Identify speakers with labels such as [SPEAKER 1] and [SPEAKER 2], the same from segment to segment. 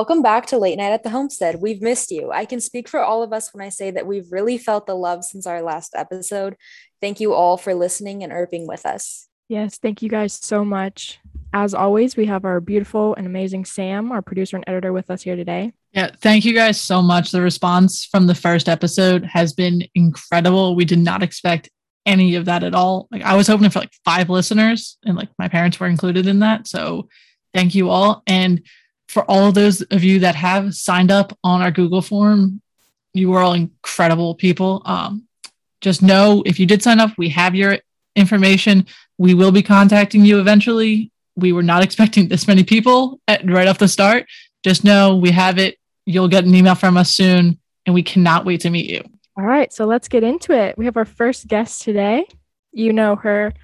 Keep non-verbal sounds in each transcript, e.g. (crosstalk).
[SPEAKER 1] Welcome back to Late Night at the Homestead. We've missed you. I can speak for all of us when I say that we've really felt the love since our last episode. Thank you all for listening and Earping with us.
[SPEAKER 2] Yes, thank you guys so much. As always, we have our beautiful and amazing Sam, our producer and editor, with us here today.
[SPEAKER 3] Yeah, thank you guys so much. The response from the first episode has been incredible. We did not expect any of that at all. Like I was hoping for like five listeners and like my parents were included in that. So thank you all. And for all of those of you that have signed up on our Google form, you are all incredible people. Um, just know if you did sign up, we have your information. We will be contacting you eventually. We were not (laughs) expecting this many people at, right off the start. Just know we have it. You'll get an email from us soon, and we cannot wait to meet you.
[SPEAKER 2] All right, so let's get into it. We have our first guest today. You know her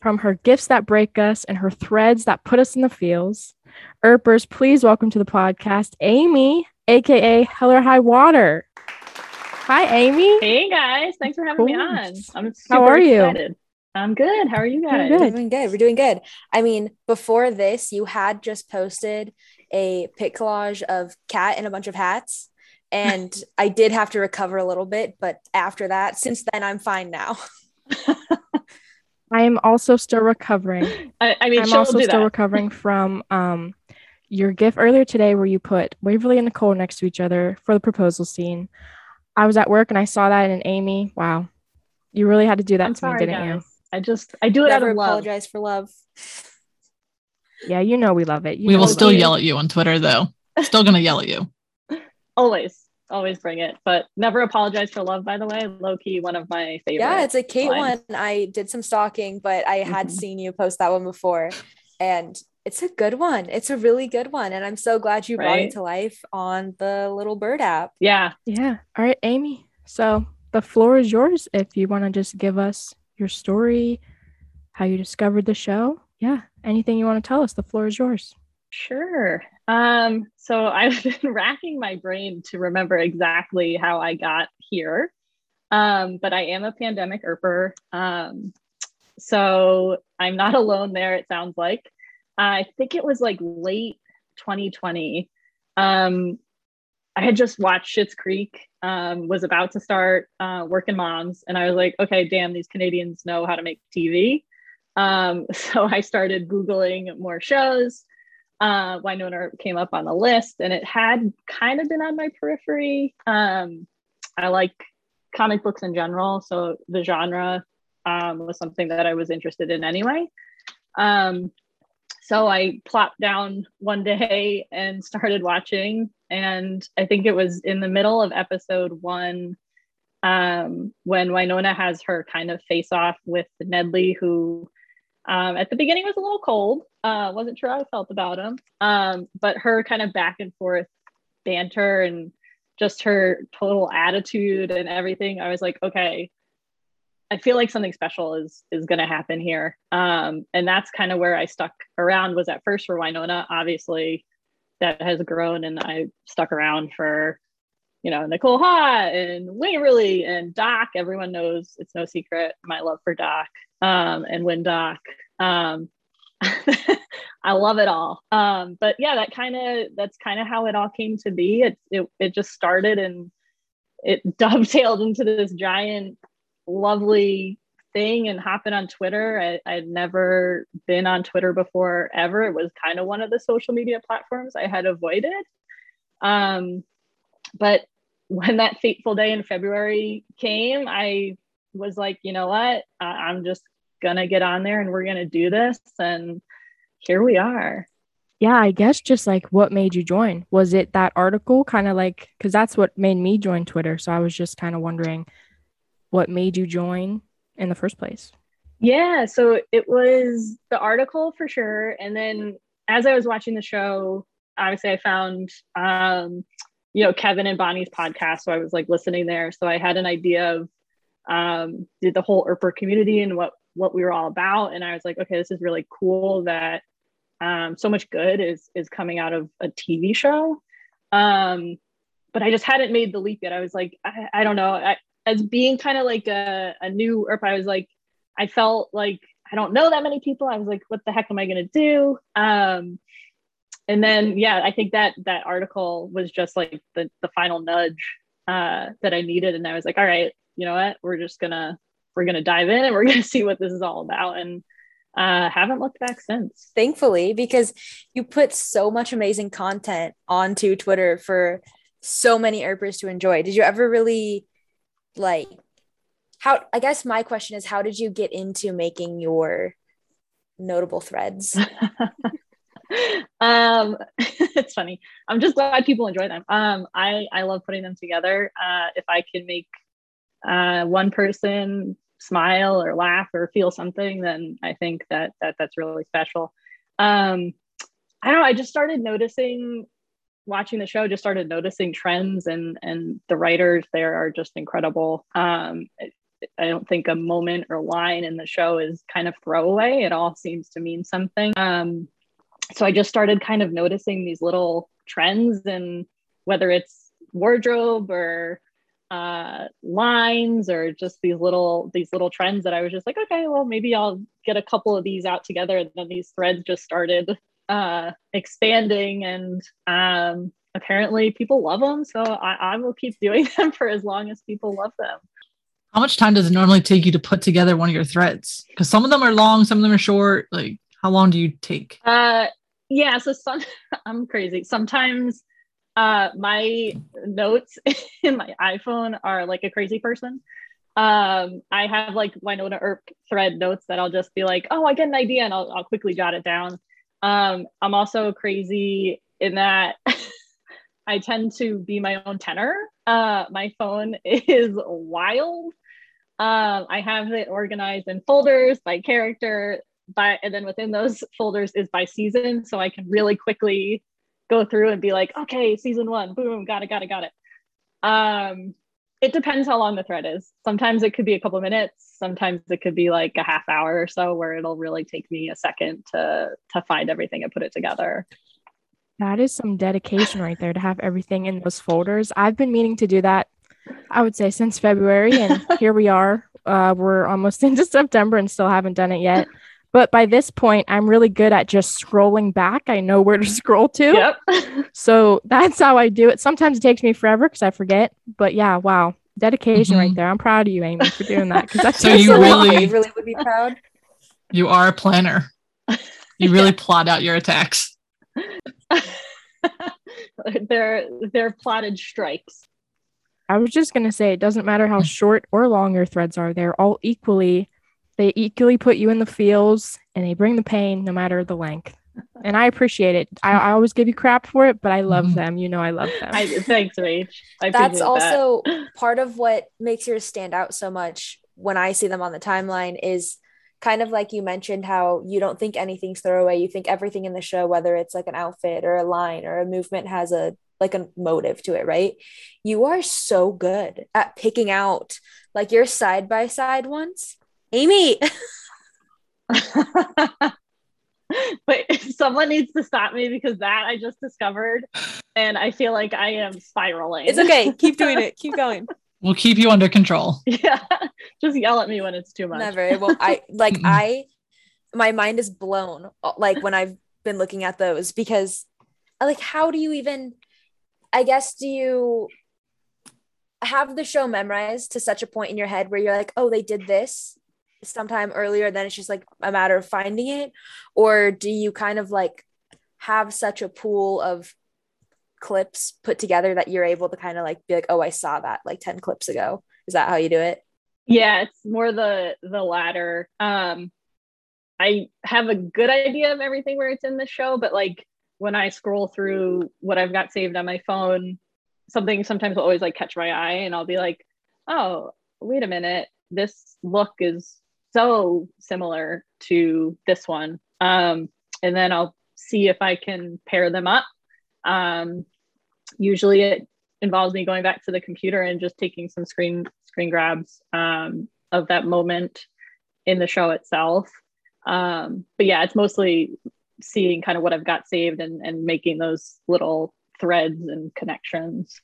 [SPEAKER 2] from her gifts that break us and her threads that put us in the fields. Earpers, please welcome to the podcast Amy, aka Heller High Water. Hi, Amy.
[SPEAKER 4] Hey guys, thanks for having me on. I'm super
[SPEAKER 2] How are
[SPEAKER 4] excited.
[SPEAKER 2] you?
[SPEAKER 4] I'm good. How are you guys?
[SPEAKER 2] good.
[SPEAKER 1] We're doing good. We're doing good. I mean, before this, you had just posted a pic collage of Kat and a bunch of hats. And (laughs) I did have to recover a little bit, but after that, since then, I'm fine now. (laughs)
[SPEAKER 2] I am also still recovering.
[SPEAKER 4] I, I mean,
[SPEAKER 2] I'm also still
[SPEAKER 4] that.
[SPEAKER 2] recovering from um your gift earlier today where you put Waverly and Nicole next to each other for the proposal scene. I was at work and I saw that in Amy. Wow. You really had to do that
[SPEAKER 4] I'm
[SPEAKER 2] to
[SPEAKER 4] sorry,
[SPEAKER 2] me, didn't
[SPEAKER 4] guys. I just I do it
[SPEAKER 1] Never
[SPEAKER 4] out of love.
[SPEAKER 1] apologize for love.
[SPEAKER 2] Yeah, you know we love it. You
[SPEAKER 3] we will still
[SPEAKER 2] love it.
[SPEAKER 3] yell at you on Twitter, though. Still gonna yell at you. (laughs)
[SPEAKER 4] Always, always bring it, but never apologize for love. By the way, low key, one of my favorite.
[SPEAKER 1] Yeah, it's a Kate
[SPEAKER 4] lines.
[SPEAKER 1] one. I did some stalking, but I had
[SPEAKER 4] Mhm.
[SPEAKER 1] seen you post that one before. And it's a good one. It's a really good one. And I'm so glad you brought it to life on the little bird app.
[SPEAKER 4] Yeah,
[SPEAKER 2] Yeah. All right, Amy. So the floor is yours if you want to just give us your story, how you discovered the show. Yeah. Anything you want to tell us, the floor is yours.
[SPEAKER 4] sure. Um, so I've (laughs) been racking my brain to remember exactly how I got here. Um, but I am a pandemic Earper. Um, so I'm not alone there, it sounds like. I think it was like late 2020. Um, I had just watched Schitt's Creek, um, was about to start uh, Working Moms, and I was like, okay, damn, these Canadians know how to make TV. Um, (laughs) so I started Googling more shows. Uh, Wynonna came up on the list, and it had kind of been on my periphery. Um, I like comic books in general, so the genre um, was something that I was interested in anyway. Um, so I plopped down one day and (laughs) started watching, and I think it was in the middle of episode one um, when Wynonna has her kind of face off with Nedley, who um, at the beginning was a little cold. Uh, wasn't sure how I felt about him, um, but her kind of back and forth banter and just her total attitude and everything. I was like, okay, I feel like something special is is going to happen here. Um, and that's kind of where I stuck around. Was at first for Wynonna, obviously, that has grown, and I stuck around for, you know, Nicole Ha and Waverly and Doc. Everyone knows it's no secret my love for Doc um, and Win Doc. Um, (laughs) I love it all. Um, but yeah, that kind of that's kind of how it all came to be. It it it just started and it (laughs) dovetailed into this giant lovely thing and hopping on Twitter. I, I'd never been on Twitter before ever. It was kind of one of the social media platforms I had avoided. Um, but when that fateful day in February came, I was like, you know what? I, I'm just gonna get on there and we're gonna do this. And here we are.
[SPEAKER 2] Yeah, I guess just like what made you join? Was it that article kind of like, because that's what made me join Twitter. So I was just kind of wondering what made you join in the first place.
[SPEAKER 4] Yeah, so it was the article for sure. And then as I was watching the show, obviously I found um, you know, Kevin and Bonnie's podcast. So I was like listening there. So I had an idea of um did the whole Earper community and what what we were all about. And I was like, okay, this is really cool that um so much good is is coming out of a TV show. Um, but I just hadn't made the leap yet. I was like, I, I don't know. I, as being kind of like a, a new Earp, I was like, I felt like I don't know that many people. I was like, what the heck am I to do? Um, and then yeah, I think that that article was just like the the final nudge uh, that I needed, and I was like, all right, you know what, we're just gonna we're gonna dive in and we're (laughs) gonna see what this is all about, and uh, haven't looked back since.
[SPEAKER 1] Thankfully, because you put so much amazing content onto Twitter for so many Earpers to enjoy. Did you ever really like how I guess my question is how did you get into making your notable threads? (laughs)
[SPEAKER 4] um (laughs) it's funny. I'm just glad people enjoy them. Um I I love putting them together. Uh if I can make uh one person smile or laugh or feel something, then I think that that that's really special. Um I don't know, I just started noticing watching the show just started noticing trends and and the writers there are just incredible um I don't think a moment or line in the show is kind of throwaway. It all seems to mean something. Um, so I just started kind of noticing these little trends and whether it's wardrobe or uh, lines or just these little these little trends that I was just like, okay, well maybe I'll get a couple of these out together. And then these threads just started uh, expanding and um, apparently people love them. So I, I will keep doing (laughs) them for as long as people love them.
[SPEAKER 3] How much time does it normally take you to put together one of your threads? Because some of them are long, some of them are short. Like, how long do you take?
[SPEAKER 4] Uh, yeah. So some, (laughs) I'm crazy. Sometimes uh, my notes (laughs) in my iPhone are like a crazy person. Um, I have like Wynonna Earp thread notes that I'll just be like, oh, I get an idea, and I'll, I'll quickly jot it down. Um, I'm also crazy in that (laughs) I tend to be my own tenor. Uh, my phone (laughs) is wild. Um, I have it organized in folders by character, by and then within those folders is by season, so I can really quickly go through and be like, okay, season one, boom, got it, got it, got it. Um, it depends how long the thread is. Sometimes it could be a couple minutes. Sometimes it could be like a half hour or so, where it'll really take me a second to to find everything and put it together.
[SPEAKER 2] That is some dedication right there to have everything in those folders. I've been meaning to do that I would say since February, and (laughs) here we are. Uh, we're almost (laughs) into September and still haven't done it yet. But by this point, I'm really good at just scrolling back. I know where to (laughs) scroll to.
[SPEAKER 4] Yep. (laughs)
[SPEAKER 2] so that's how I do it. Sometimes it takes me forever because I forget. But yeah, wow, dedication mm-hmm. right there. I'm proud of you, Amy, for doing that. Because that's
[SPEAKER 3] so you really,
[SPEAKER 1] really would be proud. (laughs)
[SPEAKER 3] You are a planner. You really yeah. plot out your attacks.
[SPEAKER 4] they're they're plotted strikes.
[SPEAKER 2] I was just going to say it doesn't matter how short or long your threads are, they're all equally, they equally put you in the feels and they bring the pain no matter the length. And I appreciate it. I, I always give you crap for it, but I love mm-hmm. them. You know, I love them.
[SPEAKER 4] I, thanks, Rach. I
[SPEAKER 1] That's also that. part of what makes yours stand out so much when I see them on the timeline is kind of like you mentioned how you don't think anything's throwaway. You think everything in the show, whether it's like an outfit or a line or a movement, has a like a motive to it, right? You are so good at picking out like your side by side ones. Amy. (laughs)
[SPEAKER 4] but someone needs to stop me because that I just discovered and I feel like I am spiraling.
[SPEAKER 1] It's okay. Keep doing it. Keep (laughs) going.
[SPEAKER 3] We'll keep you under control.
[SPEAKER 4] Yeah. Just yell at me when it's too much.
[SPEAKER 1] Never. Well, I like I my mind is blown like when I've been looking at those because like how do you even I guess do you have the show memorized to such a point in your head where you're like, oh, they did this sometime earlier, then it's just like a matter of finding it? Or do you kind of like have such a pool of clips put together that you're able to kind of like be like, oh, I saw that like 10 clips ago? Is that how you do it?
[SPEAKER 4] Yeah, it's more the the latter. Um I have a good idea of everything where it's in the show, but like when I scroll through what I've got saved on my phone, something sometimes will always like catch my eye and I'll be like, oh, wait a minute, this look is so similar to this one. Um, and then I'll see if I can pair them up. Um, usually it involves me going back to the computer and just taking some screen screen grabs um, of that moment in the show itself. Um, but yeah, it's mostly seeing kind of what I've got saved and, and making those little threads and connections.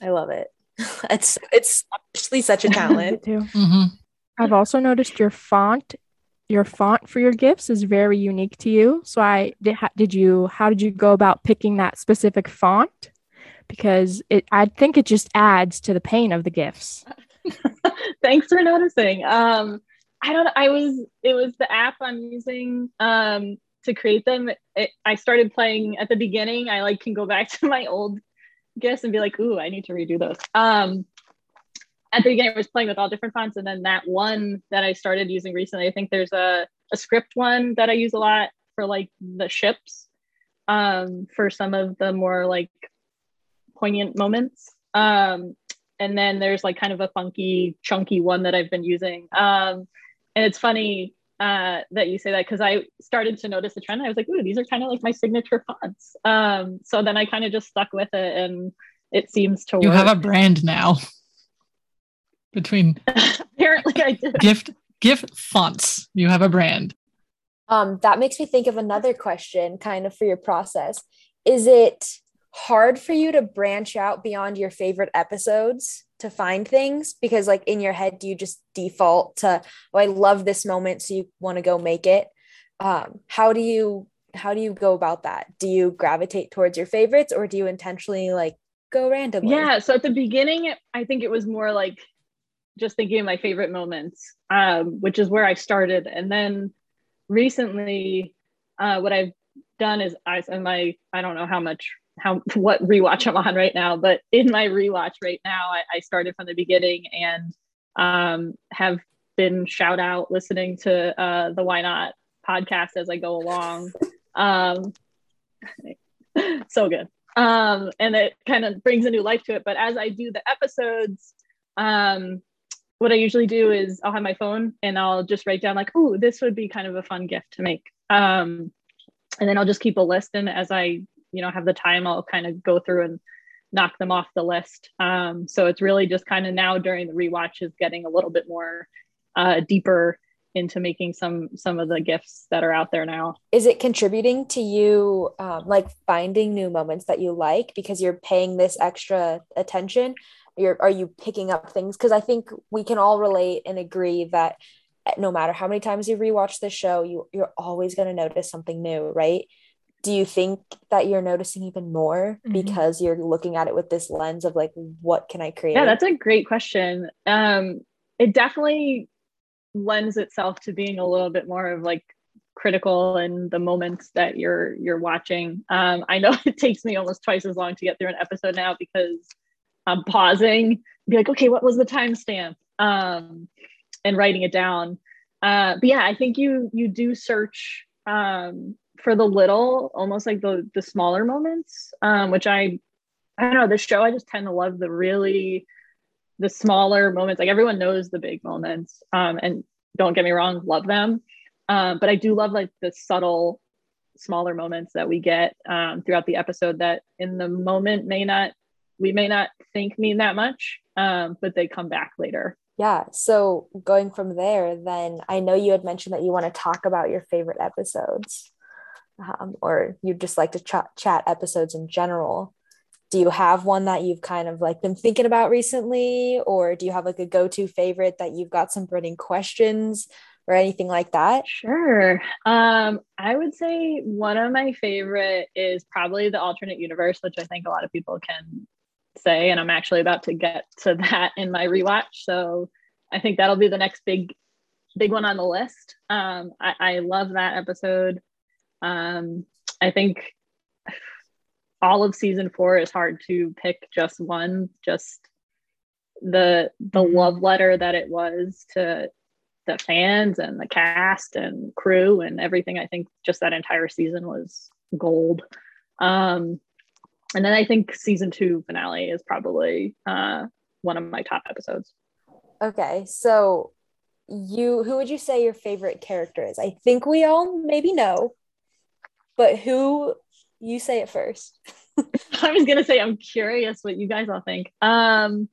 [SPEAKER 1] I love it. (laughs) It's it's actually such a (laughs) talent
[SPEAKER 2] too. Mm-hmm. I've also noticed your font your font for your gifts is very unique to you. So I did. Ha- did you? How did you go about picking that specific font? Because it, I think it just adds to the pain of the gifts. (laughs)
[SPEAKER 4] Thanks for noticing. Um, I don't. I was. It was the app I'm using um, to create them. It, I started playing at the beginning. I like can go back (laughs) to my old gifts and be like, "Ooh, I need to redo those." Um, at the beginning, I was playing with all different fonts, and then that one that I started using recently, I think there's a a script one that I use a lot for like the ships, um, for some of the more like poignant moments. Um, and then there's like kind of a funky, chunky one that I've been using. Um, and it's funny uh, that you say that because I started to notice a trend. I was like, ooh, these are kind of like my signature fonts. Um, so then I kind of just stuck with it and it seems to
[SPEAKER 3] You
[SPEAKER 4] work.
[SPEAKER 3] have a brand now. Between (laughs)
[SPEAKER 4] Apparently I did.
[SPEAKER 3] gift gift fonts, you have a brand.
[SPEAKER 1] Um, that makes me think of another question, kind of for your process. Is it hard for you to branch out beyond your favorite episodes to find things? Because, like, in your head, do you just default to, oh, I love this moment, so you want to go make it? Um, how do you how do you go about that? Do you gravitate towards your favorites, or do you intentionally like go randomly?
[SPEAKER 4] Yeah. So at the beginning, I think it was more like just thinking of my favorite moments, um, which is where I started. And then recently, uh, what I've done is I in my I don't know how much how what rewatch I'm on right now, but in my rewatch right now, I, I started from the beginning and um, have been shout out listening to uh, the Why Not podcast as I go along. Um, (laughs) so good. Um, and it kind of brings a new life to it. But as I do the episodes, um, what I usually do is I'll have my phone and I'll just write down like, "Ooh, this would be kind of a fun gift to make." Um, and then I'll just keep a list, and as I, you know, have the time, I'll kind of go through and knock them off the list. Um, so it's really just kind of now during the rewatch is getting a little bit more uh, deeper into making some some of the gifts that are out there now.
[SPEAKER 1] is it contributing to you um, like finding new moments that you like because you're paying this extra attention you're are you picking up things because i think we can all relate and agree that no matter how many times you rewatch the show you you're always going to notice something new right do you think that you're noticing even more
[SPEAKER 2] Mhm.
[SPEAKER 1] because you're looking at it with this lens of like what can i create
[SPEAKER 4] Yeah, that's a great question. Um, it definitely lends itself to being a little bit more of like critical in the moments that you're you're watching. Um, I know (laughs) it takes me almost twice as long to get through an episode now because I'm pausing, be like, okay, what was the timestamp? Um, and writing it down. Uh, but yeah, I think you you do search um, for the little, almost like the the smaller moments, um, which I I don't know. The show I just tend to love the really the smaller moments. Like everyone knows the big moments, um, and don't get me wrong, love them. Um, but I do love like the subtle, smaller moments that we get um, throughout the episode that in the moment may not we may not think mean that much, um, but they come back later.
[SPEAKER 1] Yeah. So going from there, then I know you had mentioned that you want to talk about your favorite episodes, um, or you'd just like to chat chat episodes in general. Do you have one that you've kind of like been thinking about recently, or do you have like a go to favorite that you've got some burning questions or anything like that?
[SPEAKER 4] Sure. Um, I would say one of my favorite is probably the alternate universe, which I think a lot of people can say. And I'm actually about to get to that in my rewatch. So I think that'll be the next big, big one on the list. Um, I, I love that episode. Um, I think all of season four is hard to pick just one, just the the
[SPEAKER 2] Mhm.
[SPEAKER 4] love letter that it was to the fans and the cast and crew and everything. I think just that entire season was gold. Um, and then I think season two finale is probably uh, one of my top episodes.
[SPEAKER 1] Okay. So you who would you say your favorite character is? I think we all maybe know, but who you say it first. (laughs)
[SPEAKER 4] I was gonna say I'm curious what you guys all think. Um,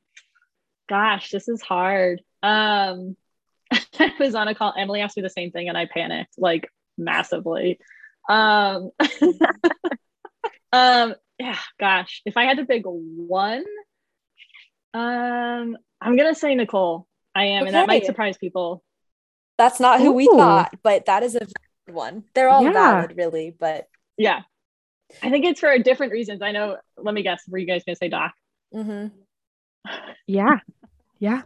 [SPEAKER 4] gosh, this is hard. Um, (laughs) I was on a call. Emily asked me the same thing, and I panicked like massively. Um, (laughs) um, yeah, gosh, if I had to pick one, um, I'm gonna say Nicole. I am, and that might surprise people.
[SPEAKER 1] That's not who we thought, but that is a valid one. They're all
[SPEAKER 2] Yeah.
[SPEAKER 1] valid, really, but
[SPEAKER 4] Yeah. I think it's for different reasons. I know, let me guess, were you guys gonna say Doc?
[SPEAKER 1] Mm-hmm.
[SPEAKER 2] Yeah. Yeah.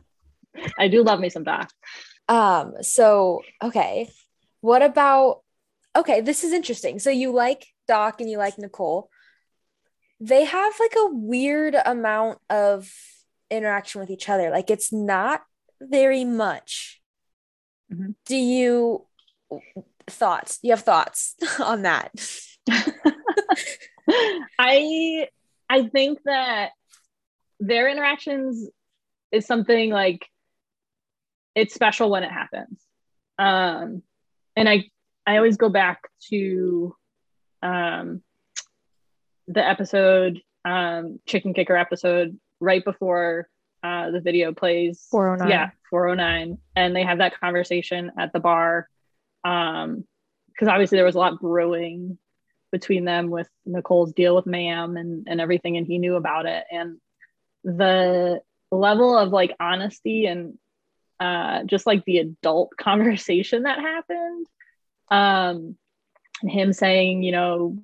[SPEAKER 2] (laughs)
[SPEAKER 4] I do love me some Doc.
[SPEAKER 1] Um, so okay. What about okay, this is interesting. So you like Doc and you like Nicole. They have like a weird amount of interaction with each other. Like it's not very much.
[SPEAKER 4] Mhm.
[SPEAKER 1] Do you thoughts? You have thoughts (laughs) on that? (laughs)
[SPEAKER 4] I I think that their interactions is something like it's special when it happens. Um and I I always go back to um the episode um chicken kicker episode right before uh the video plays.
[SPEAKER 2] 409.
[SPEAKER 4] yeah 409 and they have that conversation at the bar um because obviously there was a lot brewing between them with Nicole's deal with Ma'am and and everything and he knew about it. And the level of like honesty and uh just like the adult (laughs) conversation that happened um and him saying you know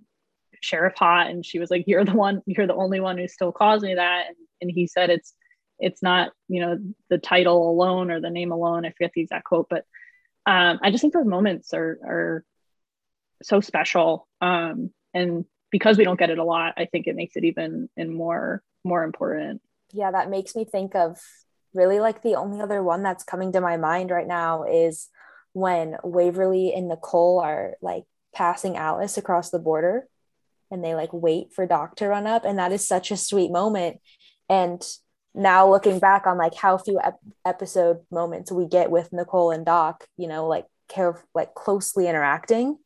[SPEAKER 4] sheriff hot and she was like you're the one you're the only one who still calls me that. And, and he said it's it's not you know the title alone or the name alone i forget the exact quote but um i just think those moments are are so special um and because we don't get it a lot i think it makes it even and more more important.
[SPEAKER 1] Yeah, that makes me think of really like the only other one that's coming to my mind right now is when Waverly and Nicole are like passing Alice across the border and they like wait for Doc to run up. And that is such a sweet moment. And now looking back on like how few ep- episode moments we get with Nicole and Doc, you know, like care like closely interacting,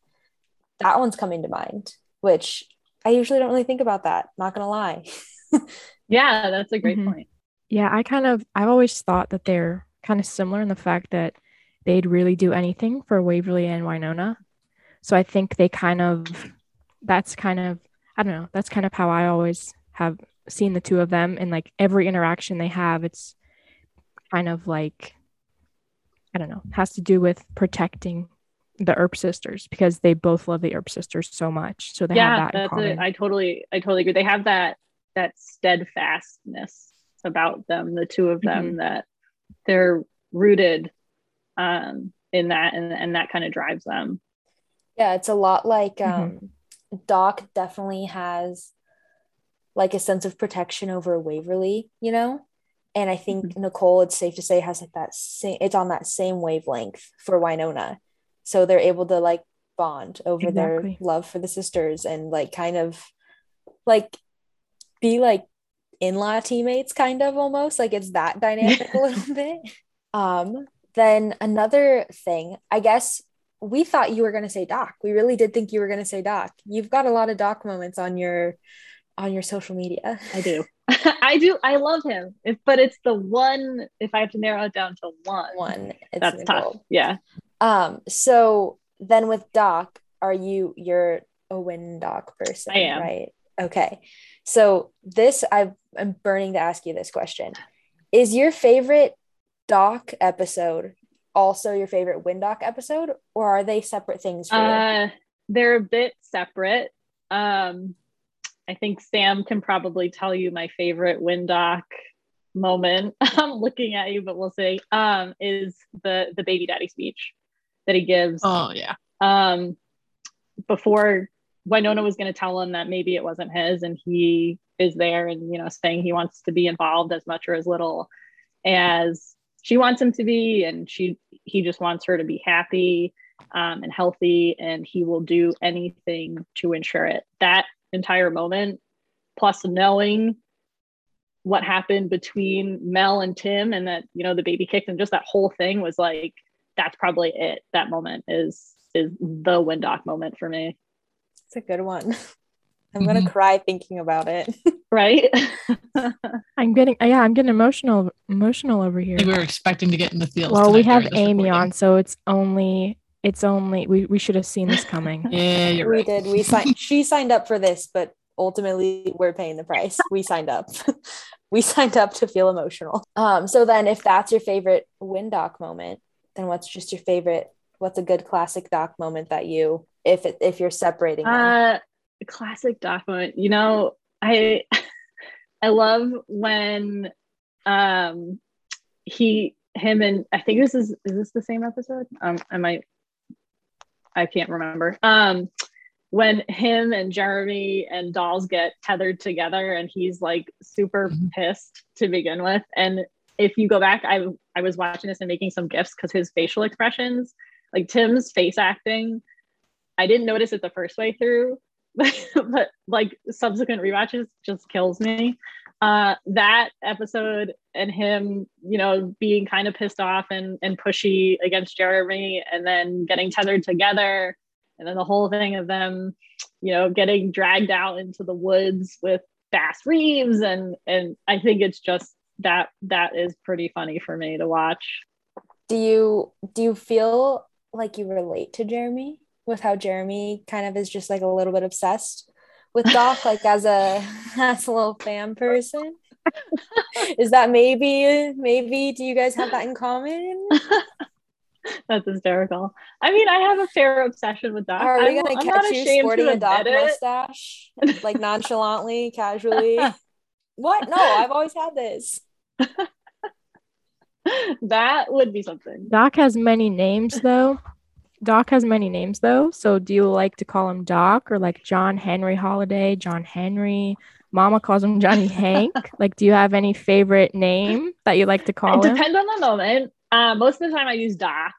[SPEAKER 1] that one's coming to mind, which I usually don't really think about that, not gonna lie. (laughs)
[SPEAKER 4] yeah that's a great
[SPEAKER 2] Mhm.
[SPEAKER 4] point
[SPEAKER 2] Yeah, I kind of I've always thought that they're kind of similar in the fact that they'd really do anything for Waverly and Wynonna. So I think they kind of that's kind of I don't know, that's kind of how I always have seen the two of them and like every interaction they have it's kind of like I don't know, has to do with protecting the Earp sisters because they both love the Earp sisters so much. So they
[SPEAKER 4] yeah
[SPEAKER 2] have that
[SPEAKER 4] that's
[SPEAKER 2] common.
[SPEAKER 4] it i totally i totally agree they have that that steadfastness about them the two of them
[SPEAKER 2] Mm-hmm.
[SPEAKER 4] that they're rooted um in that and, and that kind of drives them
[SPEAKER 1] Yeah, it's a lot like um Doc definitely has like a sense of protection over Waverly, you know? And I think Nicole, it's safe to say, has like that same it's on that same wavelength for Wynonna. So they're able to like bond over
[SPEAKER 2] Exactly.
[SPEAKER 1] their love for the sisters and like kind of like be like in-law teammates kind of almost like it's that dynamic a (laughs) little bit um then another thing i guess we thought you were going to say doc. We really did think you were going to say doc. You've got a lot of doc moments on your on your social media.
[SPEAKER 4] I do. (laughs) I do. I love him. If, but it's the one if i have to narrow it down to one
[SPEAKER 1] one it's
[SPEAKER 4] that's tough. Yeah.
[SPEAKER 1] Um so then with doc are you you're a win doc person
[SPEAKER 4] I am.
[SPEAKER 1] right? Okay. So this i i'm burning to ask you this question. Is your favorite doc episode also your favorite WynDoc episode or are they separate things for you?
[SPEAKER 4] uh they're a bit separate um i think sam can probably tell you my favorite windock moment (laughs) i'm looking at you but we'll see um is the the baby daddy speech that he gives
[SPEAKER 3] Oh yeah.
[SPEAKER 4] um before Wynonna was going to tell him that maybe it wasn't his and he is there and you know saying he wants to be involved as much or as little as she wants him to be and she he just wants her to be happy um, and healthy and he will do anything to ensure it. That entire moment plus knowing what happened between Mel and Tim and that you know the baby kicked and just that whole thing was like that's probably it. That moment is is the WynDoc moment for me.
[SPEAKER 1] It's a good one. (laughs) I'm gonna
[SPEAKER 3] Mhm.
[SPEAKER 1] cry thinking about it (laughs)
[SPEAKER 4] right (laughs)
[SPEAKER 2] I'm getting yeah, I'm getting emotional emotional over here.
[SPEAKER 3] We were expecting to get in the field.
[SPEAKER 2] Well, we have Amy on, so it's only it's only we, we should have seen this coming. (laughs)
[SPEAKER 3] Yeah, you're
[SPEAKER 1] we
[SPEAKER 3] right.
[SPEAKER 1] did we signed (laughs) she signed up for this but ultimately we're paying the price we signed up we signed up to feel emotional um so then if that's your favorite windock moment then what's just your favorite? What's a good classic doc moment that you, if it, if you're separating? them?
[SPEAKER 4] Uh, classic doc moment. You know, I I love when um he him and I think this is is this the same episode? Um, I might I can't remember. Um, when him and Jeremy and Dolls get tethered together and he's like super
[SPEAKER 3] Mhm.
[SPEAKER 4] pissed to begin with. And if you go back, I I was watching this and making some gifs because his facial expressions, like Tim's face acting, I didn't notice it the first way through, (laughs) but like subsequent rewatches just kills me. Uh, that episode and him, you know, being kind of pissed off and and pushy against Jeremy, and then getting tethered together, and then the whole thing of them, you know, getting dragged out into the woods with Bass Reeves, and and I think it's just that that is pretty funny for me to watch.
[SPEAKER 1] do you do you feel like you relate to Jeremy with how Jeremy kind of is just like a little bit obsessed with Doc, like as a (laughs) as a little fan person? (laughs) Is that maybe maybe do you guys have that in common? (laughs)
[SPEAKER 4] That's hysterical. I mean, I have a fair obsession with Doc.
[SPEAKER 1] Are we gonna
[SPEAKER 4] I'm not
[SPEAKER 1] catch you sporting a Doc
[SPEAKER 4] it.
[SPEAKER 1] mustache, like nonchalantly, casually? What? No, I've always had this.
[SPEAKER 4] that would be something.
[SPEAKER 2] Doc has many names though. Doc has many names though. So do you like to call him Doc or like John Henry Holiday, John Henry? Mama calls him Johnny (laughs) Hank. Like, do you have any favorite name that you like to call
[SPEAKER 4] It
[SPEAKER 2] him?
[SPEAKER 4] depends on the moment. Uh, most of the time, I use Doc,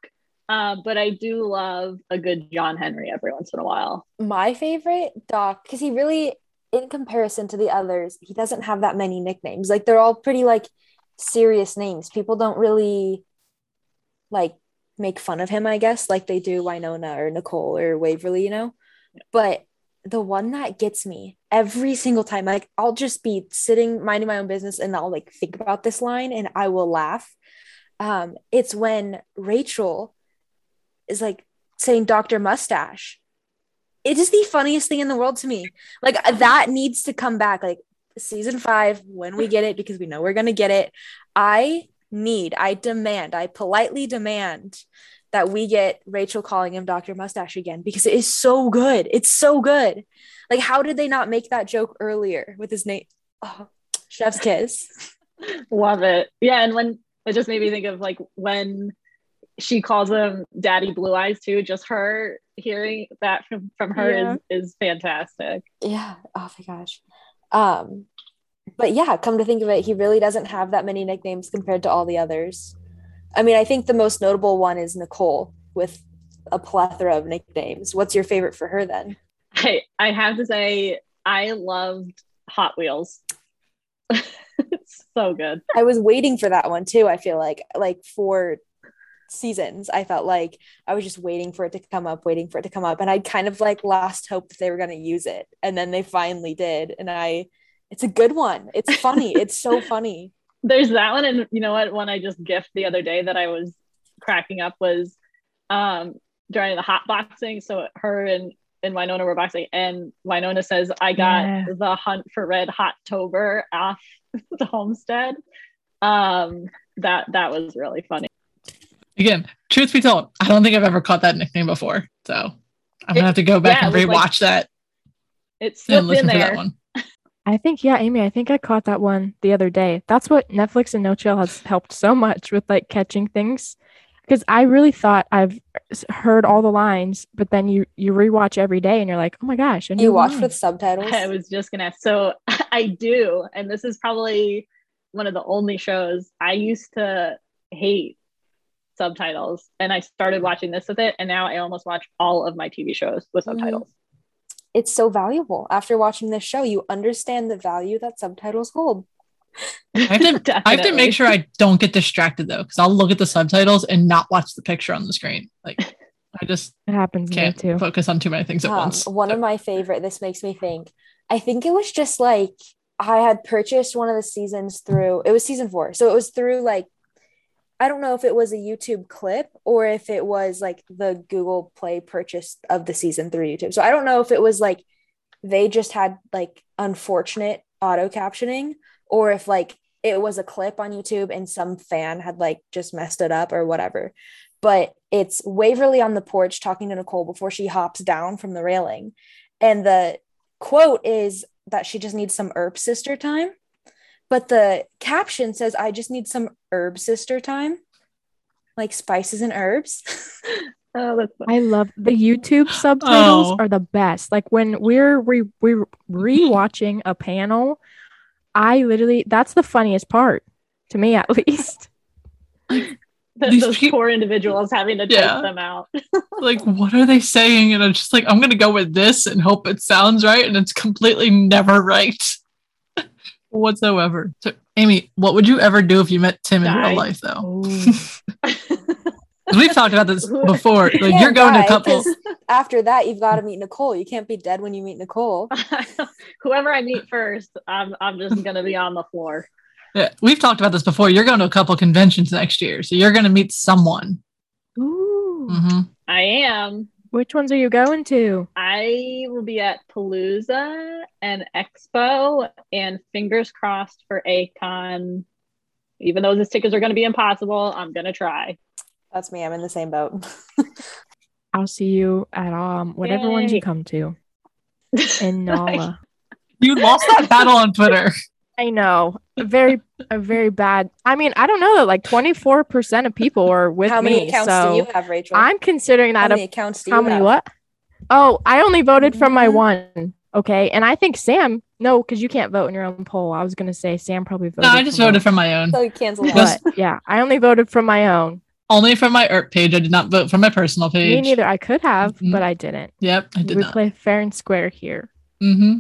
[SPEAKER 4] uh, but I do love a good John Henry every once in a while.
[SPEAKER 1] My favorite Doc, because he really, in comparison to the others, he doesn't have that many nicknames. Like they're all pretty like serious names. People don't really like make fun of him, I guess, like they do Wynonna or Nicole or Waverly, you know. But the one that gets me every single time, like I'll just be sitting minding my own business and I'll like think about this line and I will laugh. Um, it's when Rachel is like saying Dr. Mustache. It is the funniest thing in the world to me. Like that needs to come back. Like season five, when we get it, because we know we're gonna get it. I need, I demand, I politely demand that we get Rachel calling him Dr. Mustache again because it is so good. It's so good. Like, how did they not make that joke earlier with his name? Oh, chef's kiss. (laughs)
[SPEAKER 4] Love it. Yeah, and when it just made me think of like when she calls him Daddy Blue Eyes too. Just her hearing that from from her
[SPEAKER 2] Yeah.
[SPEAKER 4] is is fantastic.
[SPEAKER 1] Yeah. Oh my gosh. Um, but yeah, come to think of it, he really doesn't have that many nicknames compared to all the others. I mean, I think the most notable one is Nicole with a plethora of nicknames. What's your favorite for her then?
[SPEAKER 4] I I have to say I loved Hot Wheels. it's (laughs) so good.
[SPEAKER 1] I was waiting for that one too. I feel like like for seasons, I felt like I was just waiting for it to come up, waiting for it to come up, and I kind of like lost hope that they were going to use it, and then they finally did, and I. It's a good one. It's funny. it's so (laughs) funny.
[SPEAKER 4] There's that one, and you know what? One I just gift the other day that I was cracking up was um during the hot boxing. So her and and Wynonna were boxing, and Wynonna says, "I got
[SPEAKER 2] Yeah.
[SPEAKER 4] the hunt for red hot tober off (laughs) the homestead." Um, that that was really funny.
[SPEAKER 3] Again, truth be told, I don't think I've ever caught that nickname before. So I'm gonna
[SPEAKER 4] It-
[SPEAKER 3] have to go back
[SPEAKER 4] yeah,
[SPEAKER 3] and
[SPEAKER 4] it was like-
[SPEAKER 3] rewatch that
[SPEAKER 4] It's
[SPEAKER 3] and
[SPEAKER 4] slipped in
[SPEAKER 3] listen to that
[SPEAKER 4] there.
[SPEAKER 3] one.
[SPEAKER 2] I think, yeah, Amy, I think I caught that one the other day. That's what Netflix and No Chill has helped so much with like catching things. Because I really thought I've heard all the lines, but then you you rewatch every day and you're like, oh my gosh, a
[SPEAKER 1] You watch
[SPEAKER 2] line.
[SPEAKER 1] with subtitles?
[SPEAKER 4] I was just gonna ask. So (laughs) I do, and this is probably one of the only shows I used to hate subtitles, and I started watching this with it, and now I almost watch all of my TV shows with
[SPEAKER 1] Mhm.
[SPEAKER 4] subtitles.
[SPEAKER 1] It's so valuable. After watching this show, you understand the value that subtitles hold.
[SPEAKER 3] I have to (laughs) I have to make sure I don't get distracted though, because I'll look at the subtitles and not watch the picture on the screen. Like I just
[SPEAKER 2] it happens to me
[SPEAKER 3] can't
[SPEAKER 2] too.
[SPEAKER 3] focus on too many things at
[SPEAKER 1] Um,
[SPEAKER 3] once.
[SPEAKER 1] one of my favorite, this makes me think, I think it was just like I had purchased one of the seasons through, it was season four. So it was through like, I don't know if it was a YouTube clip or if it was like the Google Play purchase of the season through YouTube. So I don't know if it was like they just had like unfortunate auto captioning or if like it was a clip on YouTube and some fan had like just messed it up or whatever. but it's Waverly on the porch talking to Nicole before she hops down from the railing. And the quote is that she just needs some herb sister time. But the caption says, I just need some herb sister time, like spices and herbs. (laughs)
[SPEAKER 4] Oh, that's funny.
[SPEAKER 2] I love the YouTube subtitles
[SPEAKER 3] Oh.
[SPEAKER 2] are the best. Like when we're re- we're rewatching a panel, I literally that's the funniest part to me at (laughs) least.
[SPEAKER 4] Th-
[SPEAKER 3] These
[SPEAKER 4] those
[SPEAKER 3] peop-
[SPEAKER 4] poor individuals having to
[SPEAKER 3] Yeah.
[SPEAKER 4] type them out. (laughs)
[SPEAKER 3] like what are they saying and i'm just like i'm gonna go with this and hope it sounds right and it's completely never right whatsoever so amy what would you ever do if you met tim in real life though (laughs) 'Cause we've talked about this (laughs) before like
[SPEAKER 1] can't
[SPEAKER 3] you're going to
[SPEAKER 1] die,
[SPEAKER 3] a couple
[SPEAKER 1] 'cause After that, you've got to meet Nicole. You can't be dead when you meet Nicole. (laughs)
[SPEAKER 4] Whoever I meet first, I'm I'm just gonna be on the floor.
[SPEAKER 3] yeah, we've talked about this before you're going to a couple conventions next year so you're going to meet someone
[SPEAKER 2] Ooh.
[SPEAKER 3] hmm
[SPEAKER 4] I am.
[SPEAKER 2] Which ones are you going to?
[SPEAKER 4] I will be at Palooza and Expo, and fingers crossed for ACON. Even though those tickets are going to be impossible, I'm going to try.
[SPEAKER 1] That's me. I'm in the same boat. (laughs)
[SPEAKER 2] I'll see you at um whatever ones you come to (laughs) in Nala. (laughs)
[SPEAKER 3] you lost that battle on twitter
[SPEAKER 2] I know. A very a very bad. I mean, I don't know that like 24% of people are with
[SPEAKER 1] How many
[SPEAKER 2] me.
[SPEAKER 1] accounts
[SPEAKER 2] so
[SPEAKER 1] do you have, Rachel?
[SPEAKER 2] I'm considering
[SPEAKER 1] How
[SPEAKER 2] that a
[SPEAKER 1] many accounts do you
[SPEAKER 2] How many
[SPEAKER 1] have?
[SPEAKER 2] what? Oh, I only voted from my
[SPEAKER 1] Mhm.
[SPEAKER 2] one. Okay. And I think Sam, no, because you can't vote in your own poll. I was going to say Sam probably voted.
[SPEAKER 3] no i just
[SPEAKER 2] from
[SPEAKER 3] voted
[SPEAKER 2] both.
[SPEAKER 3] for my own
[SPEAKER 1] So you cancel
[SPEAKER 3] Yes.
[SPEAKER 1] that.
[SPEAKER 2] But (laughs) yeah, I only voted from my own.
[SPEAKER 3] only from my Earp page i did not vote from my personal page
[SPEAKER 2] Me neither. I could have,
[SPEAKER 3] Mhm.
[SPEAKER 2] but I didn't.
[SPEAKER 3] yep i did
[SPEAKER 2] we
[SPEAKER 3] not
[SPEAKER 2] play fair and square here.
[SPEAKER 3] Mm hmm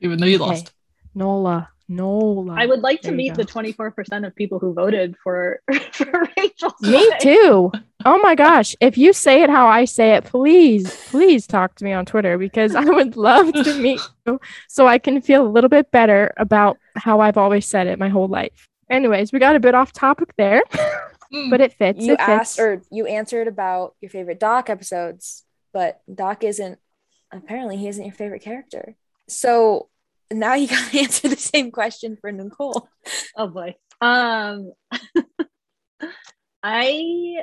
[SPEAKER 3] even though you
[SPEAKER 2] Okay.
[SPEAKER 3] lost
[SPEAKER 2] Nola. Nola.
[SPEAKER 4] I would like to
[SPEAKER 2] There you
[SPEAKER 4] meet the 24% of people who voted for, (laughs) for Rachel.
[SPEAKER 2] Me too. Oh my gosh. If you say it how I say it, please, please talk to me on Twitter because I would (laughs) love to meet you so I can feel a little bit better about how I've always said it my whole life. Anyways, we got a bit off topic there, (laughs)
[SPEAKER 3] Mm.
[SPEAKER 2] but it fits.
[SPEAKER 1] You
[SPEAKER 2] it
[SPEAKER 1] asked or you answered about your favorite Doc episodes, but Doc isn't apparently he isn't your favorite character. So now you gotta (laughs) answer the same question for Nicole.
[SPEAKER 4] Oh boy. Um, (laughs) I.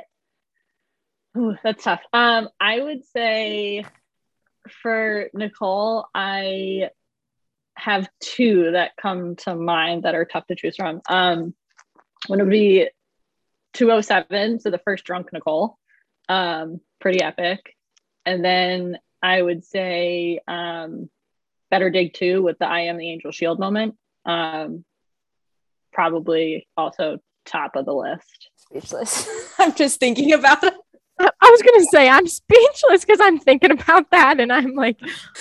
[SPEAKER 4] Ooh, that's tough. Um, I would say for Nicole, I have two that come to mind that are tough to choose from. Um, one would be 207, so the first drunk Nicole, um, pretty epic. And then I would say um, Better Dig 2 with the I Am the Angel Shield moment. Um, probably also top of the list.
[SPEAKER 1] Speechless. (laughs) I'm just thinking about it.
[SPEAKER 2] I I was gonna say I'm speechless because I'm thinking about that and I'm like,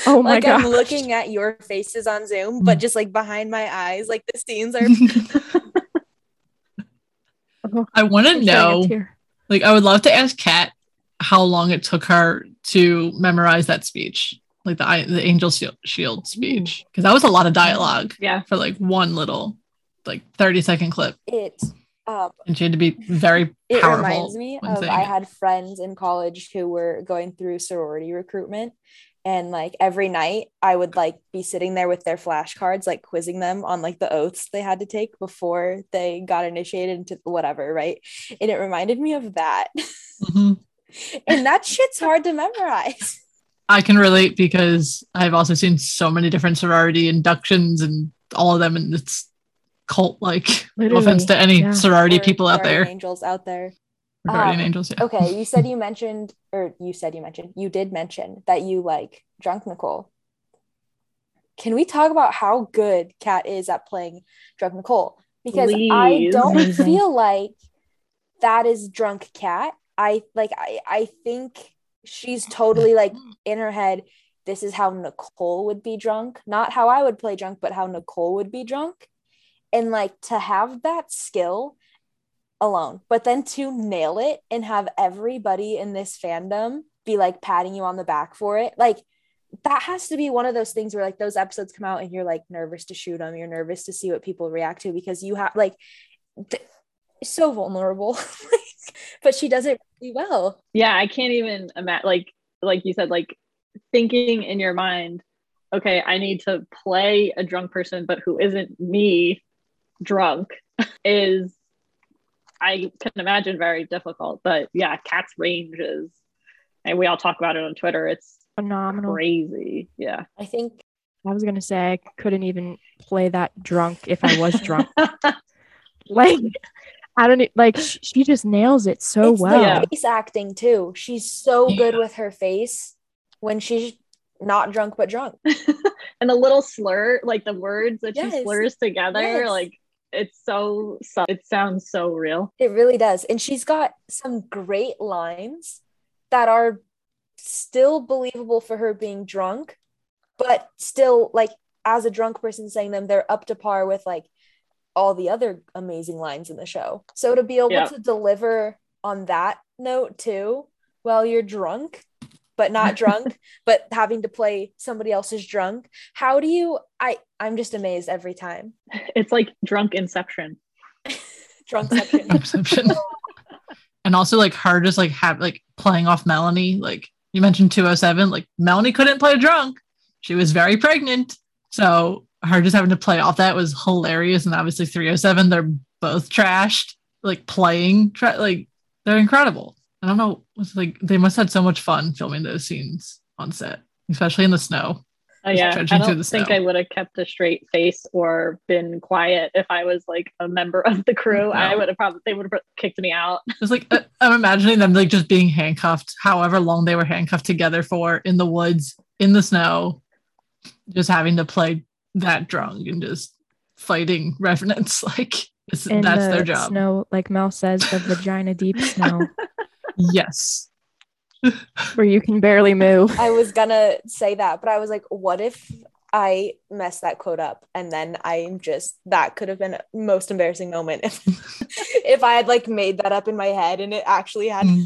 [SPEAKER 2] oh my
[SPEAKER 1] like
[SPEAKER 2] god.
[SPEAKER 1] I'm looking at your faces on Zoom, but just like behind my eyes, like the scenes are (laughs)
[SPEAKER 3] I want to know, like, I would love to ask Kat how long it took her to memorize that speech, like the the angel shield, shield speech, because that was a lot of dialogue
[SPEAKER 4] Yeah.
[SPEAKER 3] for like one little, like thirty second clip,
[SPEAKER 1] it um
[SPEAKER 3] and she had to be very
[SPEAKER 1] it reminds me of I
[SPEAKER 3] it.
[SPEAKER 1] had friends in college who were going through sorority recruitment. And like every night I would like be sitting there with their flashcards like quizzing them on like the oaths they had to take before they got initiated into whatever right? And it reminded me of that.
[SPEAKER 3] Mhm. (laughs)
[SPEAKER 1] and that shit's hard to memorize
[SPEAKER 3] I can relate because I've also seen so many different sorority inductions and all of them, and it's cult like. No offense to any
[SPEAKER 2] yeah.
[SPEAKER 3] sorority
[SPEAKER 1] Or
[SPEAKER 3] people out
[SPEAKER 1] guardian
[SPEAKER 3] there,
[SPEAKER 1] angels out there
[SPEAKER 3] or guardian
[SPEAKER 1] Um,
[SPEAKER 3] angels. Yeah.
[SPEAKER 1] okay you said (laughs) you mentioned or you said you mentioned you did mention that you like drunk nicole can we talk about how good kat is at playing drunk nicole because i don't feel like that is drunk Kat i like i i think she's totally like (laughs) in her head this is how nicole would be drunk. Not how i would play drunk but how nicole would be drunk. And like to have that skill alone, but then to nail it and have everybody in this fandom be like patting you on the back for it, like that has to be one of those things where like those episodes come out and you're like nervous to shoot them, you're nervous to see what people react to because you have like th- so vulnerable, (laughs) but she does it really well.
[SPEAKER 4] Yeah, I can't even imagine like like you said, like thinking in your mind, okay, I need to play a drunk person, but who isn't me drunk (laughs) is I can imagine very difficult. But yeah, Kat's range is, and we all talk about it on Twitter. It's
[SPEAKER 2] Phenomenal.
[SPEAKER 4] crazy. Yeah.
[SPEAKER 1] I think
[SPEAKER 2] I was gonna say I couldn't even play that drunk if I was drunk. (laughs) like I don't like she just nails it so
[SPEAKER 1] it's
[SPEAKER 2] well.
[SPEAKER 4] Yeah.
[SPEAKER 1] the face acting too. She's so good with her face when she's not drunk but drunk. (laughs)
[SPEAKER 4] and the little slur, like the words that
[SPEAKER 1] Yes.
[SPEAKER 4] she slurs together,
[SPEAKER 1] Yes.
[SPEAKER 4] like it's so, so it sounds so real.
[SPEAKER 1] It really does. And she's got some great lines that are still believable for her being drunk, but still like as a drunk person saying them, they're up to par with like all the other amazing lines in the show. So to be able
[SPEAKER 4] Yeah.
[SPEAKER 1] to deliver on that note too, while you're drunk, but not (laughs) drunk, but having to play somebody else's drunk, how do you I I'm just amazed every time.
[SPEAKER 4] It's like drunk inception. (laughs)
[SPEAKER 1] Drunk section.
[SPEAKER 3] Perception. (laughs) and also like her just like have like playing off Melanie. Like you mentioned 207, like Melanie couldn't play drunk. She was very pregnant. So her just having to play off that was hilarious. And obviously 307, they're both trashed, like playing tra- like they're incredible. I don't know. It's like they must have had so much fun filming those scenes on set, especially in the snow.
[SPEAKER 4] Oh yeah, I don't think
[SPEAKER 3] snow.
[SPEAKER 4] I would have kept a straight face or been quiet if I was like a member of the crew.
[SPEAKER 3] No.
[SPEAKER 4] I would have probably they would have kicked me out. (laughs)
[SPEAKER 3] It's like uh, I'm imagining them like just being handcuffed, however long they were handcuffed together for in the woods, in the snow, just having to play that drunk and just fighting (laughs) revenants. Like it's,
[SPEAKER 2] In
[SPEAKER 3] that's
[SPEAKER 2] the
[SPEAKER 3] their job.
[SPEAKER 2] Snow, like Mel says, the vagina deep (laughs) snow
[SPEAKER 3] Yes. (laughs)
[SPEAKER 2] where you can barely move.
[SPEAKER 1] I was gonna say that, but I was like, what if I messed that quote up and then I'm just that could have been a most embarrassing moment if if I had like made that up in my head and it actually had
[SPEAKER 3] Mm.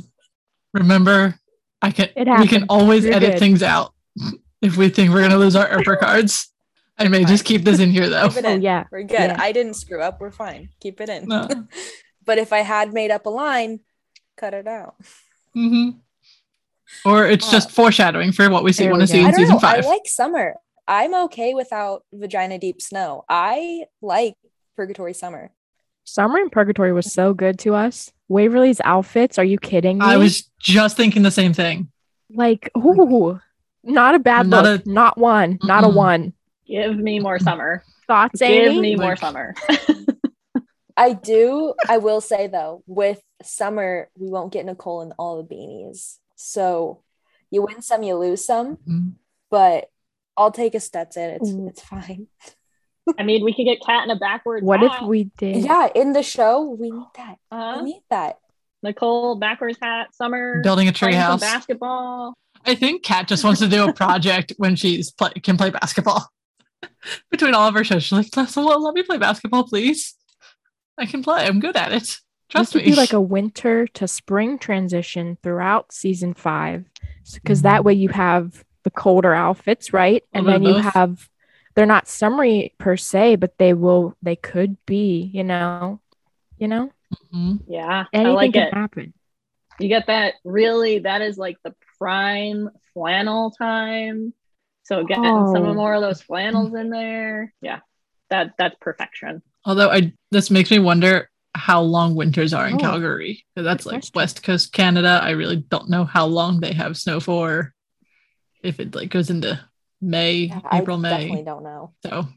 [SPEAKER 3] Remember, I can.
[SPEAKER 2] It
[SPEAKER 3] we can always
[SPEAKER 2] You're
[SPEAKER 3] edit
[SPEAKER 2] good.
[SPEAKER 3] things out if we think we're gonna lose our upper cards. I may just keep this in here though.
[SPEAKER 1] keep it
[SPEAKER 2] Oh yeah.
[SPEAKER 1] We're good.
[SPEAKER 2] Yeah.
[SPEAKER 1] I didn't screw up. We're fine. Keep it in.
[SPEAKER 3] No. (laughs)
[SPEAKER 1] but if I had made up a line, cut it out.
[SPEAKER 3] hmm Or it's
[SPEAKER 1] Uh,
[SPEAKER 3] just foreshadowing for what we see
[SPEAKER 2] There
[SPEAKER 3] want to see.
[SPEAKER 1] I
[SPEAKER 3] in season
[SPEAKER 1] know.
[SPEAKER 3] five.
[SPEAKER 1] I like summer. I'm okay without vagina deep snow. I like purgatory summer.
[SPEAKER 2] Summer in Purgatory was so good to us. Waverly's outfits, are you kidding me?
[SPEAKER 3] I was just thinking the same thing.
[SPEAKER 2] like, ooh, not a bad
[SPEAKER 3] Not
[SPEAKER 2] look. not one. Not a one.
[SPEAKER 4] Give me more summer.
[SPEAKER 2] Thoughts,
[SPEAKER 4] Give me more summer. (laughs) (laughs)
[SPEAKER 1] I do. I will say though, with summer, we won't get Nicole in all the beanies. So you win some, you lose some.
[SPEAKER 3] Mhm.
[SPEAKER 1] But I'll take a Stetson. It's
[SPEAKER 2] Ooh.
[SPEAKER 1] it's fine.
[SPEAKER 4] I mean, we could get Kat in a backwards.
[SPEAKER 2] What if we did?
[SPEAKER 1] Yeah, in the show, we need that.
[SPEAKER 4] Uh-huh.
[SPEAKER 1] We need that.
[SPEAKER 4] Nicole backwards hat, summer,
[SPEAKER 3] Building a
[SPEAKER 4] playing some
[SPEAKER 3] treehouse.
[SPEAKER 4] basketball.
[SPEAKER 3] I think Kat just wants to do a project when she's play, can play basketball. (laughs) Between all of our shows, she's like, "Let let me play basketball, please. I can play. I'm good at it. Trust
[SPEAKER 2] we
[SPEAKER 3] me."
[SPEAKER 2] could do like a winter to spring transition throughout season five because that way you have the colder outfits right and
[SPEAKER 3] Little
[SPEAKER 2] then
[SPEAKER 3] bit
[SPEAKER 2] you have they're not summery per se but they will they could be you know you know
[SPEAKER 3] Mhm.
[SPEAKER 4] Yeah,
[SPEAKER 2] anything
[SPEAKER 4] I like
[SPEAKER 2] can
[SPEAKER 4] it.
[SPEAKER 2] happen
[SPEAKER 4] You get that really, that is like the prime flannel time. So getting some
[SPEAKER 2] Oh.
[SPEAKER 4] more of those flannels in there. Yeah, that that's perfection.
[SPEAKER 3] Although I, this makes me wonder how long winters are in
[SPEAKER 2] Oh,
[SPEAKER 3] Calgary. 'cause That's like. West Coast Canada. I really don't know how long they have snow for. If it like goes into May,
[SPEAKER 1] Yeah, I
[SPEAKER 3] April,
[SPEAKER 1] definitely
[SPEAKER 3] May.
[SPEAKER 1] don't know.
[SPEAKER 3] So,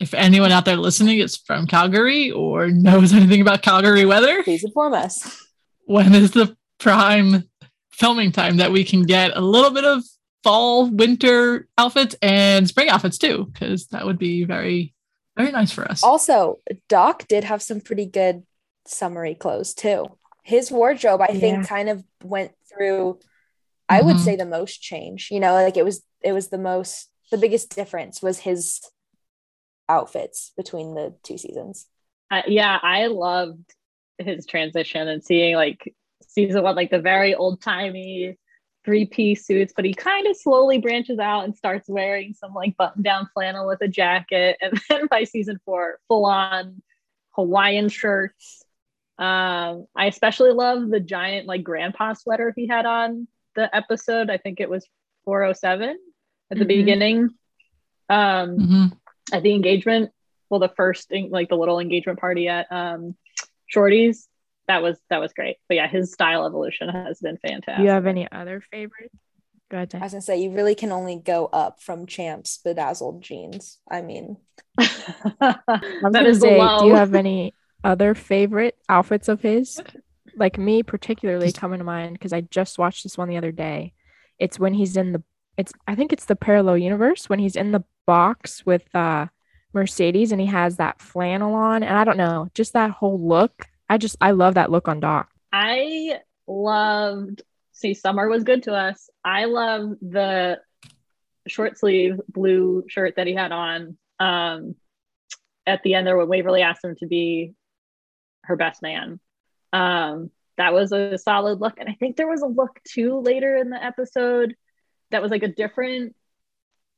[SPEAKER 3] if anyone out there listening is from Calgary or knows anything about Calgary weather,
[SPEAKER 1] Please inform us.
[SPEAKER 3] when is the prime filming time that we can get a little bit of fall, winter outfits and spring outfits too? Because that would be very, very nice for us.
[SPEAKER 1] Also, Doc did have some pretty good summery clothes too. His wardrobe, I
[SPEAKER 2] Yeah.
[SPEAKER 1] think, kind of went through. I would
[SPEAKER 3] Mhm.
[SPEAKER 1] say the most change. You know, like it was it was the most the biggest difference was his outfits between the two seasons.
[SPEAKER 4] Uh, yeah, I loved his transition and seeing like season one, like the very old timey three piece suits, but he kind of slowly branches out and starts wearing some like button down flannel with a jacket. (laughs) And then by season four, full on Hawaiian shirts. Um, I especially love the giant like grandpa sweater he had on the episode. I think it was 407 at the
[SPEAKER 2] Mhm.
[SPEAKER 4] beginning. Um,
[SPEAKER 3] Mhm.
[SPEAKER 4] at the engagement well the first like the little engagement party at um shorty's that was that was great. But yeah, his style evolution has been fantastic.
[SPEAKER 2] Do you have any other favorites? Go ahead.
[SPEAKER 1] I
[SPEAKER 2] Ty.
[SPEAKER 1] was gonna say you really can only go up from Champ's bedazzled jeans. I mean,
[SPEAKER 2] I was (laughs)
[SPEAKER 4] that
[SPEAKER 2] gonna
[SPEAKER 4] is
[SPEAKER 2] say,
[SPEAKER 4] low.
[SPEAKER 2] do you have any other favorite outfits of his? (laughs) Like me, particularly coming to mind because I just watched this one the other day. It's when he's in the. It's I think it's the parallel universe when he's in the box with uh Mercedes and he has that flannel on and I don't know, just that whole look. I just I love that look on Doc.
[SPEAKER 4] I loved see summer was good to us. I love the short sleeve blue shirt that he had on. Um at the end there when Waverly asked him to be her best man. Um that was a solid look. And I think there was a look too later in the episode that was like a different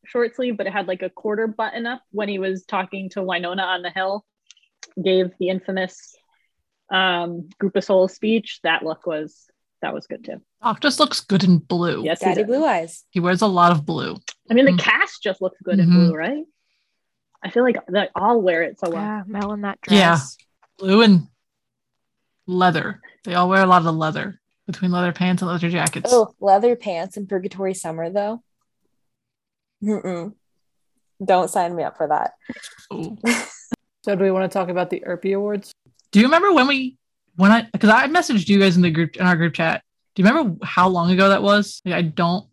[SPEAKER 4] short sleeve, but it had like a quarter button up when he was talking to Wynonna on the hill, gave the infamous um group of souls speech. That look was that was good too.
[SPEAKER 3] Doc just looks good in blue.
[SPEAKER 4] Yes, he
[SPEAKER 1] Daddy
[SPEAKER 4] does.
[SPEAKER 1] Blue Eyes.
[SPEAKER 3] He wears a lot of blue.
[SPEAKER 4] I mean the
[SPEAKER 3] Mm.
[SPEAKER 4] cast just looks good in
[SPEAKER 3] Mhm.
[SPEAKER 4] blue, right? I feel like they all wear it so well.
[SPEAKER 2] Yeah, Mel in that dress.
[SPEAKER 3] Yeah. Blue and leather. They all wear a lot of leather between leather pants and leather jackets.
[SPEAKER 1] Oh, leather pants in Purgatory Summer though. Mm-mm. Don't sign me up for that. (laughs)
[SPEAKER 5] So do we want to talk about the Earpy awards?
[SPEAKER 3] Do you remember when we when I because I messaged you guys in the group in our group chat. Do you remember how long ago that was? Like, I don't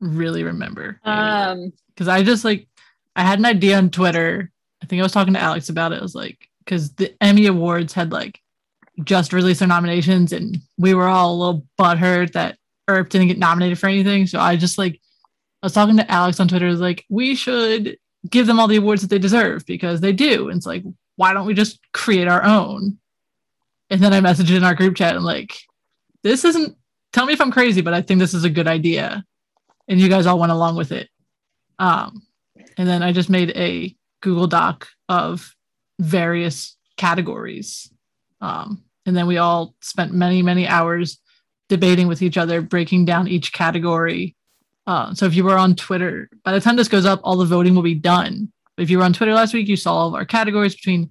[SPEAKER 3] really remember.
[SPEAKER 4] Um
[SPEAKER 3] because I just like I had an idea on Twitter. I think I was talking to Alex about it. I was like, because the Emmy Awards had like just released their nominations, and we were all a little butthurt that Earp didn't get nominated for anything. So I just like I was talking to Alex on Twitter. I was like, we should give them all the awards that they deserve because they do. And it's like, why don't we just create our own? And then I messaged in our group chat and like, this isn't. Tell me if I'm crazy, but I think this is a good idea. And you guys all went along with it. Um, and then I just made a Google Doc of various categories. Um, and then we all spent many, many hours debating with each other, breaking down each category. Uh, so if you were on Twitter, by the time this goes up, all the voting will be done. If you were on Twitter last week, you saw all of our categories between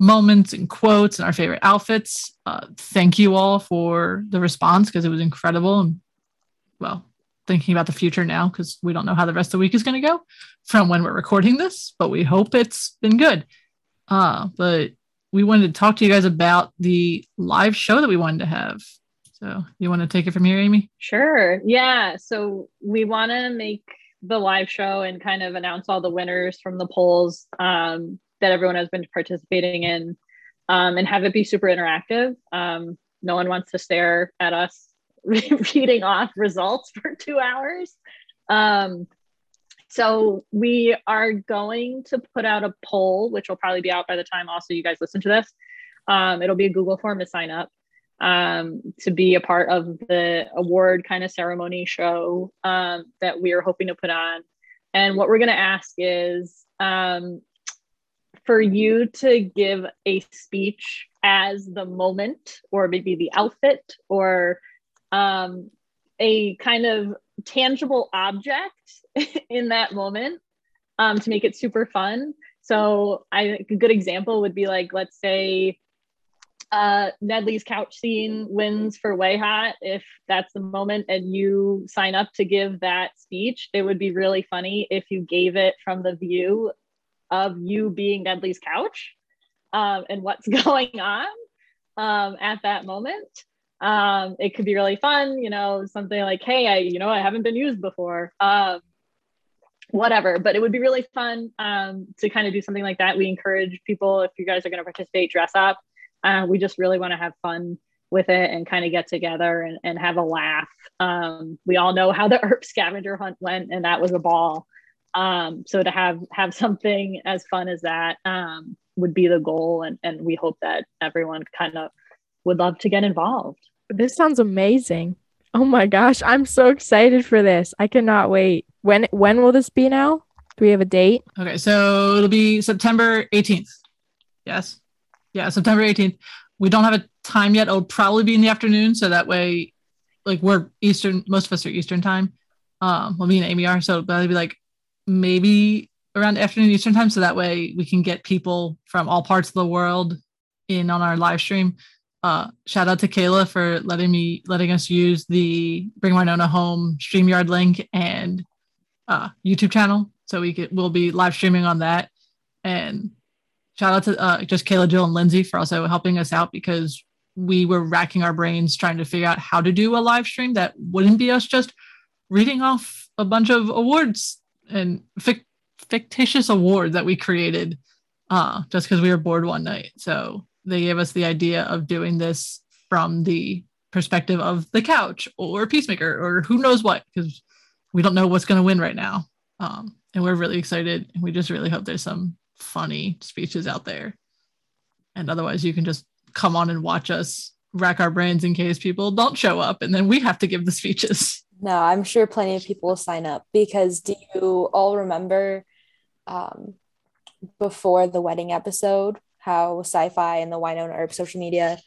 [SPEAKER 3] moments and quotes and our favorite outfits. Uh, thank you all for the response because it was incredible. And well, thinking about the future now because we don't know how the rest of the week is going to go from when we're recording this, but we hope it's been good. Uh, but we wanted to talk to you guys about the live show that we wanted to have. So you want to take it from here, Amy?
[SPEAKER 4] Sure. Yeah. So we want to make the live show and kind of announce all the winners from the polls um, that everyone has been participating in um, and have it be super interactive. Um, no one wants to stare at us (laughs) reading off results for two hours. Um, so we are going to put out a poll, which will probably be out by the time also you guys listen to this. Um, it'll be a Google form to sign up um, to be a part of the award kind of ceremony show um, that we are hoping to put on. And what we're going to ask is um, for you to give a speech as the moment, or maybe the outfit, or um, a kind of tangible object (laughs) in that moment um, to make it super fun. So, I, a good example would be like, let's say, uh, Nedley's couch scene wins for Way Hot. If that's the moment and you sign up to give that speech, it would be really funny if you gave it from the view of you being Nedley's couch um, and what's (laughs) going on um, at that moment. Um, it could be really fun, you know, something like, hey, I, you know, I haven't been used before. Um, whatever, but it would be really fun um, to kind of do something like that. We encourage people, if you guys are going to participate, dress up. Uh, we just really want to have fun with it and kind of get together and, and have a laugh. Um, we all know how the (laughs) Earp scavenger hunt went, and that was a ball. Um, so to have have something as fun as that um, would be the goal, and and we hope that everyone kind of would love to get involved.
[SPEAKER 2] This sounds amazing. Oh my gosh, I'm so excited for this. I cannot wait. When when will this be now? Do we have a date?
[SPEAKER 3] Okay, so it'll be September 18th. Yes. Yeah, September 18th. We don't have a time yet. It'll probably be in the afternoon. So that way, like we're Eastern, most of us are Eastern time. Um, well, me and Amy are. So it'll be like maybe around afternoon Eastern time. So that way we can get people from all parts of the world in on our live stream. uh, shout out to Kayla for letting me letting us use the Bring Wynonna Home StreamYard link and uh, YouTube channel, so we could we'll be live streaming on that. And shout out to uh, just Kayla, Jill, and Lindsay for also helping us out because we were racking our brains trying to figure out how to do a live stream that wouldn't be us just reading off a bunch of awards and fic- fictitious awards that we created uh, just because we were bored one night. So they gave us the idea of doing this from the perspective of the couch or peacemaker or who knows what because we don't know what's going to win right now um, and we're really excited and we just really hope there's some funny speeches out there. And otherwise you can just come on and watch us rack our brains in case people don't show up and then we have to give the speeches.
[SPEAKER 1] No, I'm sure plenty of people will sign up because do you all remember um, before the wedding episode how Syfy and the Wynonna Earp social media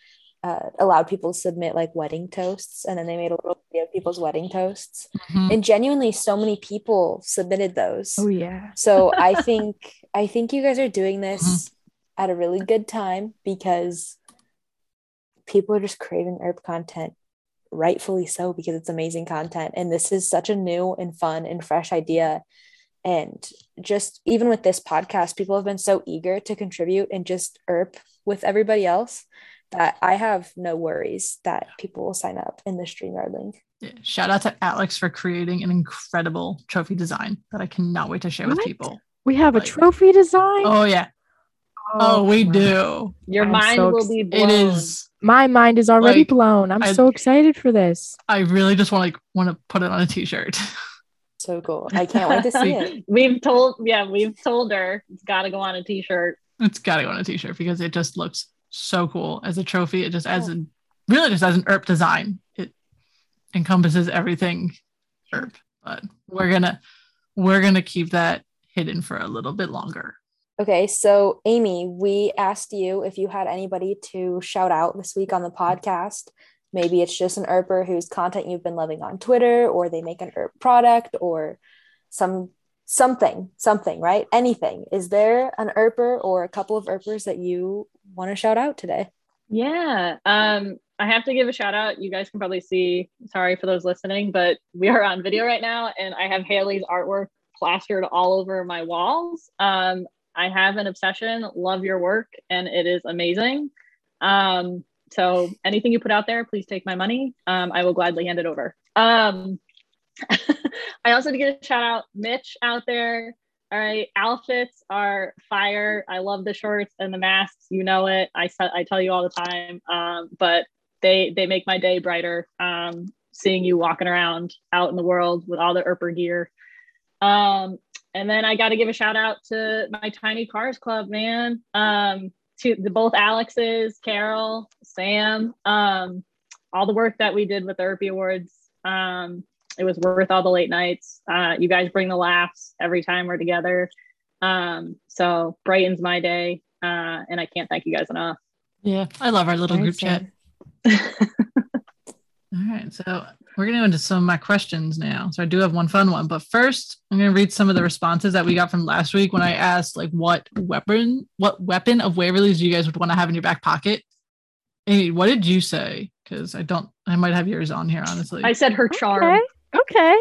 [SPEAKER 1] uh, allowed people to submit like wedding toasts and then they made a little video of people's wedding toasts.
[SPEAKER 3] Mhm.
[SPEAKER 1] and genuinely so many people submitted those.
[SPEAKER 2] Oh yeah.
[SPEAKER 1] so i think i think you guys are doing this at a really good time because people are just craving Earp content rightfully so because it's amazing content. And this is such a new and fun and fresh idea. And just even with this podcast people have been so eager to contribute and just Earp with everybody else that i have no worries that people will sign up in the streamer link
[SPEAKER 3] Yeah. shout out to alex for creating an incredible trophy design that i cannot wait to share with people
[SPEAKER 2] We have a trophy design.
[SPEAKER 3] oh yeah oh, oh
[SPEAKER 2] we
[SPEAKER 3] do
[SPEAKER 4] Your
[SPEAKER 2] I'm
[SPEAKER 4] mind
[SPEAKER 2] so
[SPEAKER 4] will be blown.
[SPEAKER 3] is
[SPEAKER 2] My mind is already
[SPEAKER 3] Like,
[SPEAKER 2] blown. I'm
[SPEAKER 3] I-
[SPEAKER 2] so excited for this.
[SPEAKER 3] i really just want like want to put it on a t-shirt
[SPEAKER 1] so cool i can't wait to see (laughs) it
[SPEAKER 4] We've told, yeah, we've told her it's got to go on a t-shirt.
[SPEAKER 3] It's got to go on a t-shirt because it just looks so cool as a trophy. It just as a really just as an Earp design. It encompasses everything Earp. But we're gonna we're gonna keep that hidden for a little bit longer.
[SPEAKER 1] Okay, so Amy, we asked you if you had anybody to shout out this week on the podcast. Maybe it's just an Earper whose content you've been loving on Twitter, or they make an Earp product, or some something, something, right? Anything. Is there an Earper or a couple of Earpers that you want to shout out today?
[SPEAKER 4] Yeah. Um, I have to give a shout out. You guys can probably see, sorry for those listening, but we are on video right now and I have Haley's artwork plastered all over my walls. Um, I have an obsession, love your work, and it is amazing. Um, so anything you put out there, please take my money. Um, I will gladly hand it over. Um, I also to get a shout out Mitch out there. All right, outfits are fire. I love the shorts and the masks. You know it. I I tell you all the time. Um, but they they make my day brighter. Um, seeing you walking around out in the world with all the Earper gear. Um, and then I got to give a shout out to my Tiny Cars Club, man. Um, to the both Alexes, Carol, Sam. Um, all the work that we did with the Earpy Awards. Um, it was worth all the late nights. Uh, you guys bring the laughs every time we're together. Um, so brightens my day, uh, and I can't thank you guys enough.
[SPEAKER 3] Yeah, I love our little group chat. (laughs) All right, so we're gonna go into some of my questions now. So I do have one fun one, but first I'm gonna read some of the responses that we got from last week when I asked like what weapon, what weapon of Waverly's you guys would want to have in your back pocket. Amy, what did you say? Because I don't, I might have yours on here honestly.
[SPEAKER 4] I said her charm.
[SPEAKER 2] Okay. Okay.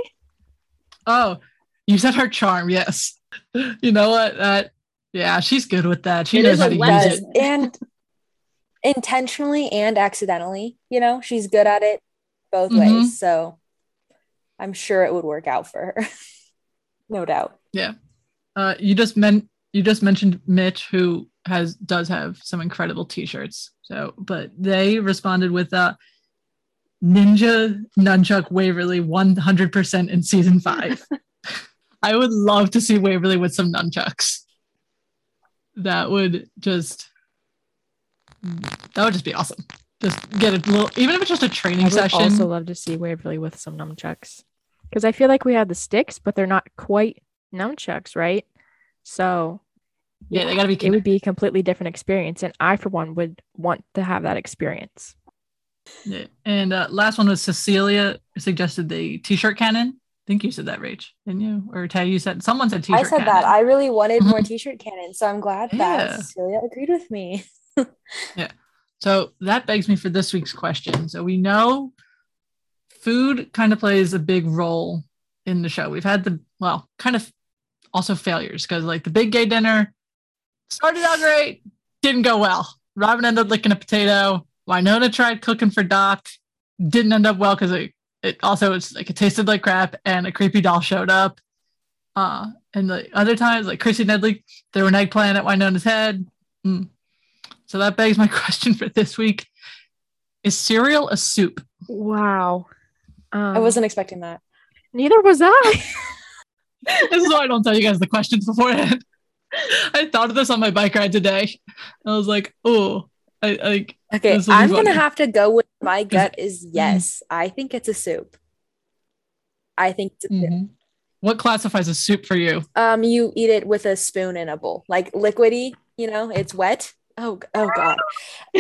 [SPEAKER 3] oh, you said her charm. Yes. (laughs) you know what? That yeah, she's good with that. She
[SPEAKER 4] It
[SPEAKER 3] knows how to use
[SPEAKER 4] weapon.
[SPEAKER 1] Yes,
[SPEAKER 3] it.
[SPEAKER 1] and intentionally and accidentally, you know, she's good at it both
[SPEAKER 3] Mhm.
[SPEAKER 1] ways. So I'm sure it would work out for her. (laughs) no doubt. Yeah.
[SPEAKER 3] Uh, you just meant you just mentioned Mitch, who has does have some incredible T-shirts. So, but they responded with uh, Ninja Nunchuck Waverly 100% in season five. (laughs) I would love to see Waverly with some nunchucks. That would just that would just be awesome. Just get a little, even if it's just a training session.
[SPEAKER 2] I would
[SPEAKER 3] session.
[SPEAKER 2] also love to see Waverly with some nunchucks because I feel like we have the sticks, but they're not quite nunchucks, right? So
[SPEAKER 3] yeah, they gotta be.
[SPEAKER 2] it would be a completely different experience, and I, for one, would want to have that experience.
[SPEAKER 3] Yeah. And uh, last one was Cecilia suggested the t-shirt cannon. I think you said that, Rach, didn't you? Or Tay, you said someone said t-shirt
[SPEAKER 1] I said
[SPEAKER 3] cannon.
[SPEAKER 1] that. I really wanted (laughs) more t-shirt cannons, so I'm glad
[SPEAKER 3] Yeah.
[SPEAKER 1] that Cecilia agreed with me. (laughs) Yeah.
[SPEAKER 3] So that begs me for this week's question. So we know food kind of plays a big role in the show. We've had the, well, kind of also failures because like the big gay dinner started out great, didn't go well. Robin ended up licking a potato. Wynonna tried cooking for Doc, didn't end up well because it, it also it's like it tasted like crap and a creepy doll showed up. Uh, and the other times, like Chrissy Nedley threw an eggplant at Wynonna's head. Mm. So that begs my (laughs) question for this week: Is cereal a soup?
[SPEAKER 2] Wow. Um,
[SPEAKER 1] I wasn't expecting that.
[SPEAKER 2] Neither was I. (laughs)
[SPEAKER 3] this is why I don't tell you guys the questions beforehand. (laughs) I thought of this on my bike ride today. I was like, oh, I like.
[SPEAKER 1] Okay,
[SPEAKER 3] This will be
[SPEAKER 1] I'm gonna
[SPEAKER 3] funny.
[SPEAKER 1] have to go with my gut is yes. I think it's a soup. I think it's a soup.
[SPEAKER 3] mhm. What classifies a soup for you?
[SPEAKER 1] um you eat it with a spoon in a bowl, like liquidy. You know, it's wet. Oh, oh God.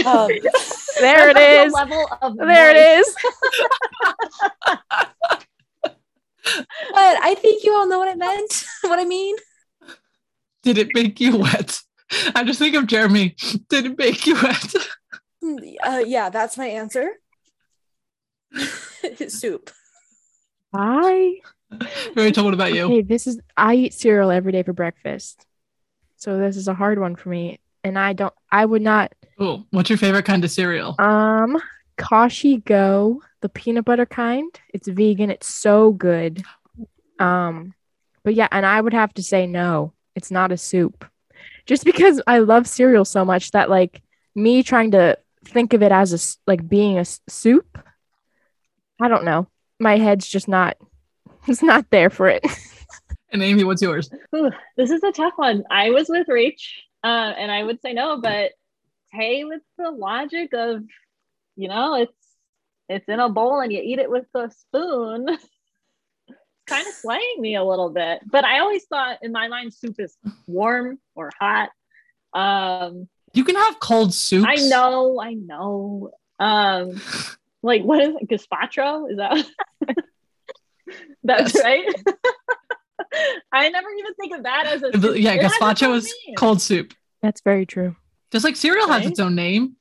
[SPEAKER 1] Um, (laughs)
[SPEAKER 2] there it is.
[SPEAKER 4] The level of
[SPEAKER 2] There it is. (laughs)
[SPEAKER 1] but I think you all know what it meant. (laughs) what I mean.
[SPEAKER 3] Did it make you wet? I just think of Jeremy. (laughs) Did it make you wet? (laughs)
[SPEAKER 1] Uh, yeah, that's my answer. (laughs) soup.
[SPEAKER 2] I
[SPEAKER 3] Rachel, what about you?
[SPEAKER 2] hey, this is I eat cereal every day for breakfast. So this is a hard one for me. And I don't I would not
[SPEAKER 3] Oh, what's your favorite kind of cereal?
[SPEAKER 2] um Kashi Go, the peanut butter kind. It's vegan. It's so good. Um but yeah, and I would have to say no. It's not a soup. Just because I love cereal so much that like me trying to think of it as a s- like being a s- soup, I don't know. My head's just not (laughs) it's not there for it. (laughs)
[SPEAKER 3] And Amy, what's yours?
[SPEAKER 4] Ooh, this is a tough one. I was with Rach, uh, and I would say no, but hey, with the logic of, you know, it's it's in a bowl and you eat it with a spoon. (laughs) kind of slaying me a little bit. But I always thought in my mind soup is warm or hot. Um,
[SPEAKER 3] You can have cold soup.
[SPEAKER 4] I know, I know. Um, like what is it? Gazpacho? Is that (laughs) that's right? (laughs) I never even think of that as a soup.
[SPEAKER 3] Yeah,
[SPEAKER 4] It
[SPEAKER 3] gazpacho is
[SPEAKER 4] name.
[SPEAKER 3] cold soup.
[SPEAKER 2] That's very true.
[SPEAKER 3] Just like cereal has its own name.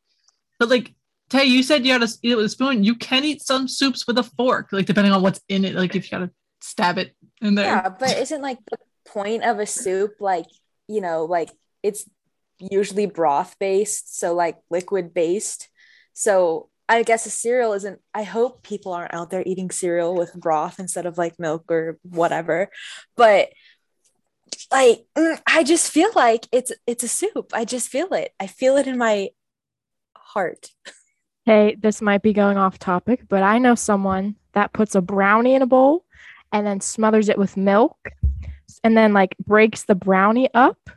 [SPEAKER 3] But like Tay, you said you had to eat it with a spoon. You can eat some soups with a fork, like depending on what's in it. Like if you gotta stab it in there.
[SPEAKER 1] Yeah, but isn't like the point of a soup like, you know, like it's usually broth based, so like liquid based. So I guess a cereal isn't I hope people aren't out there eating cereal with broth instead of like milk or whatever. But like mm, I just feel like it's it's a soup. I just feel it. I feel it in my heart.
[SPEAKER 2] Hey, this might be going off topic, but I know someone that puts a brownie in a bowl and then smothers it with milk and then like breaks the brownie up.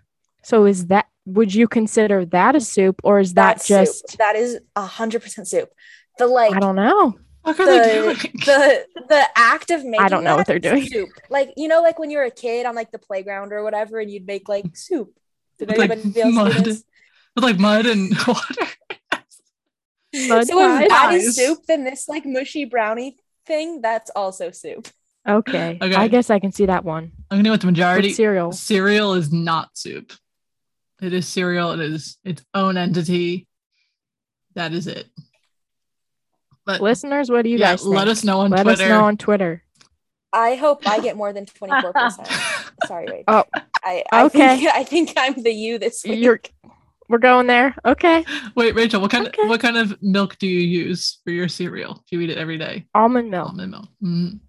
[SPEAKER 2] So is that would you consider that a soup or is that
[SPEAKER 1] That's
[SPEAKER 2] just
[SPEAKER 1] soup. that is a hundred percent soup. The like
[SPEAKER 2] I don't know.
[SPEAKER 3] What are they
[SPEAKER 1] the,
[SPEAKER 3] doing?
[SPEAKER 1] the the act of making I
[SPEAKER 2] don't know what they're doing.
[SPEAKER 1] soup. Like you know, like when you were a kid on like the playground or whatever, and you'd make like soup. Did
[SPEAKER 3] With, like,
[SPEAKER 1] anybody else
[SPEAKER 3] mud.
[SPEAKER 1] this?
[SPEAKER 3] With like mud and (laughs) water.
[SPEAKER 2] Mud
[SPEAKER 1] So if
[SPEAKER 2] pies?
[SPEAKER 1] that
[SPEAKER 3] pies.
[SPEAKER 1] is soup, then this like mushy brownie thing, that's also soup.
[SPEAKER 2] Okay.
[SPEAKER 3] Okay.
[SPEAKER 2] I guess I can see that one.
[SPEAKER 3] I'm gonna go with the majority.
[SPEAKER 2] With cereal.
[SPEAKER 3] cereal is not soup. It is cereal. It is its own entity. That is it. But
[SPEAKER 2] Listeners, what do you
[SPEAKER 3] yeah,
[SPEAKER 2] guys think?
[SPEAKER 3] let us know on
[SPEAKER 2] Let
[SPEAKER 3] Twitter.
[SPEAKER 2] Let us know on Twitter.
[SPEAKER 1] I hope I get more than (laughs) twenty four percent. Sorry, Rach.
[SPEAKER 2] Oh,
[SPEAKER 1] I, I
[SPEAKER 2] okay.
[SPEAKER 1] think (laughs) I think I'm the you this week.
[SPEAKER 2] You're we're going there. Okay.
[SPEAKER 3] Wait, Rachel, what kind
[SPEAKER 2] Okay.
[SPEAKER 3] of what kind of milk do you use for your cereal? Do you eat it every day?
[SPEAKER 2] Almond milk.
[SPEAKER 3] Almond milk. Mm.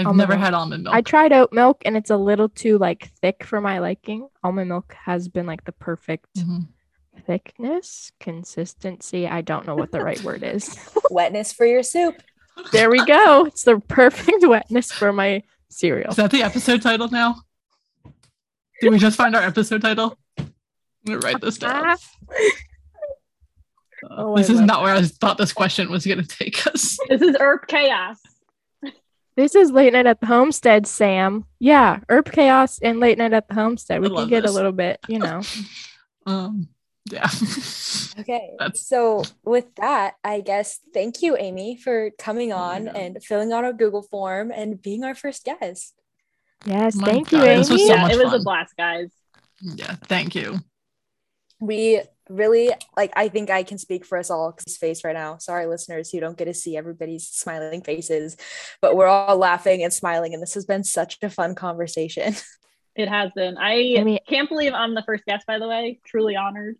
[SPEAKER 3] I've
[SPEAKER 2] Almond
[SPEAKER 3] never
[SPEAKER 2] milk.
[SPEAKER 3] had almond milk.
[SPEAKER 2] I tried oat milk and it's a little too like thick for my liking. Almond milk has been like the perfect
[SPEAKER 3] Mhm.
[SPEAKER 2] thickness, consistency. I don't know what the right word is. (laughs)
[SPEAKER 1] Wetness for your soup.
[SPEAKER 2] There we go. It's the perfect (laughs) wetness for my cereal.
[SPEAKER 3] Is that the episode title now? Did we just find our episode title? I'm gonna write this down.
[SPEAKER 2] Ah,
[SPEAKER 3] Uh,
[SPEAKER 2] Oh, I
[SPEAKER 3] this is
[SPEAKER 2] love
[SPEAKER 3] not where I thought this question was gonna take us.
[SPEAKER 4] This is Earp chaos.
[SPEAKER 2] This is late night at the homestead, Sam. Yeah, Earp chaos and late night at the homestead. We
[SPEAKER 3] I
[SPEAKER 2] can get
[SPEAKER 3] this.
[SPEAKER 2] a little bit, you know. (laughs)
[SPEAKER 3] Um, yeah. (laughs)
[SPEAKER 1] Okay.
[SPEAKER 3] That's-
[SPEAKER 1] So with that, I guess thank you, Amy, for coming on
[SPEAKER 3] Yeah.
[SPEAKER 1] and filling out our Google form and being our first guest.
[SPEAKER 2] Yes,
[SPEAKER 3] My
[SPEAKER 2] thank you, Amy.
[SPEAKER 3] this was so
[SPEAKER 4] yeah, it was
[SPEAKER 3] fun.
[SPEAKER 4] a blast, guys.
[SPEAKER 3] yeah. Thank you.
[SPEAKER 1] We really like I think I can speak for us all because face right now. Sorry, listeners who don't get to see everybody's smiling faces, but we're all laughing and smiling, and this has been such a fun conversation. (laughs)
[SPEAKER 4] It has been. I,
[SPEAKER 2] I mean-
[SPEAKER 4] can't believe I'm the first guest, by the way. Truly honored.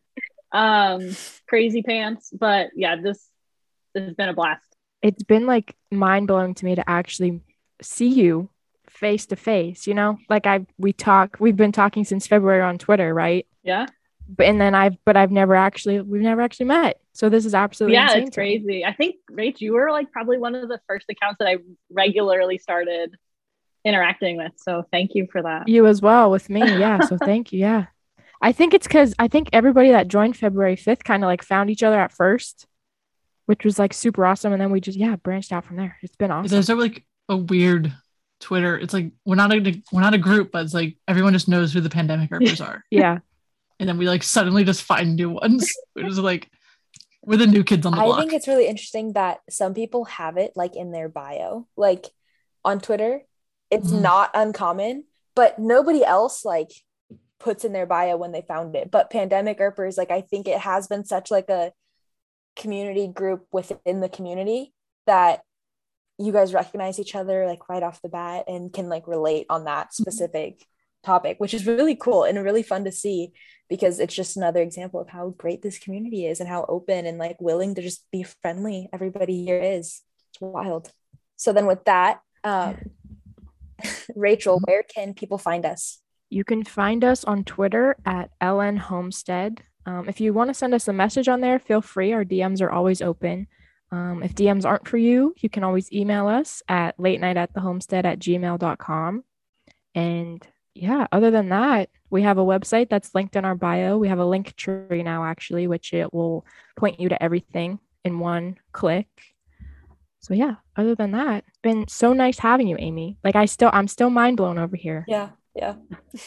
[SPEAKER 4] Um, crazy pants. But yeah, this, this has been a blast.
[SPEAKER 2] It's been like mind blowing to me to actually see you face to face, you know? Like I we talk we've been talking since February on Twitter, right?
[SPEAKER 4] Yeah.
[SPEAKER 2] But and then I've but I've never actually we've never actually met. So this is absolutely
[SPEAKER 4] yeah, it's crazy. I think Rach, you were like probably one of the first accounts that I regularly started interacting with. So thank you for that.
[SPEAKER 2] You as well with me. Yeah. So thank you. Yeah. (laughs) I think it's because I think everybody that joined February 5th kind of like found each other at first, which was like super awesome. And then we just, yeah, branched out from there. It's been awesome.
[SPEAKER 3] There's a, like a weird Twitter. It's like we're not a we're not a group, but it's like everyone just knows who the pandemic (laughs) Earpers are.
[SPEAKER 2] yeah.
[SPEAKER 3] And then we like suddenly just find new ones. We're just like we're the new kids on the
[SPEAKER 1] I
[SPEAKER 3] block.
[SPEAKER 1] I think it's really interesting that some people have it like in their bio, like on Twitter. It's
[SPEAKER 3] Mhm.
[SPEAKER 1] not uncommon, but nobody else like puts in their bio when they found it. But Pandemic Earpers, like I think it has been such like a community group within the community that you guys recognize each other like right off the bat and can like relate on that specific topic, which is really cool and really fun to see because it's just another example of how great this community is and how open and like willing to just be friendly everybody here is. It's wild. So then with that, um, (laughs) Rachel, where can people find us?
[SPEAKER 2] You can find us on Twitter at LN Homestead. Um, if you want to send us a message on there, feel free. Our DMs are always open. Um, if DMs aren't for you, you can always email us at late night at the homestead at gmail.com. And yeah, other than that, we have a website that's linked in our bio. We have a link tree now, actually, which it will point you to everything in one click. So yeah, other than that, been so nice having you, Amy. Like I still, I'm still mind blown over here
[SPEAKER 1] Yeah, yeah.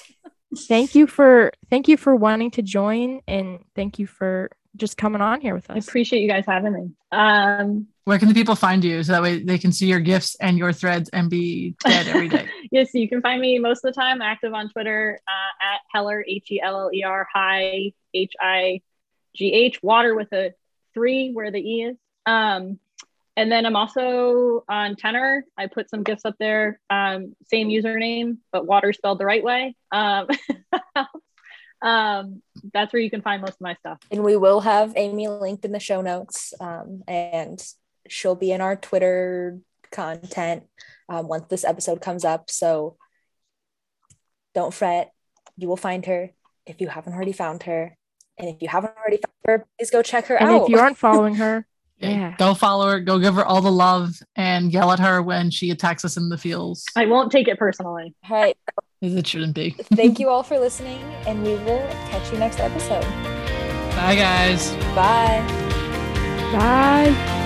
[SPEAKER 1] (laughs)
[SPEAKER 2] thank you for thank you for wanting to join and thank you for just coming on here with us.
[SPEAKER 4] I appreciate you guys having me. Um,
[SPEAKER 3] Where can the people find you so that way they can see your gifts and your threads and be dead every day? (laughs)
[SPEAKER 4] yes, you can find me most of the time active on Twitter uh, at Heller, H E L L E R, hi, H I G H, water with a three where the E is. Um, and then I'm also on Tenor. I put some gifts up there, um, same username, but water spelled the right way. Um, (laughs) um, that's where you can find most of my stuff.
[SPEAKER 1] And we will have Amy linked in the show notes. Um, and she'll be in our Twitter content um, once this episode comes up. So don't fret. You will find her if you haven't already found her. And if you haven't already found her, please go check her
[SPEAKER 2] And
[SPEAKER 1] out.
[SPEAKER 2] if you aren't following her, (laughs) Yeah.
[SPEAKER 3] Go follow her, go give her all the love and yell at her when she attacks us in the fields.
[SPEAKER 4] I won't take it personally.
[SPEAKER 1] all right.
[SPEAKER 3] As it shouldn't be.
[SPEAKER 1] Thank you (laughs) all for listening, and we will catch you next episode.
[SPEAKER 3] Bye guys.
[SPEAKER 1] Bye.
[SPEAKER 2] bye.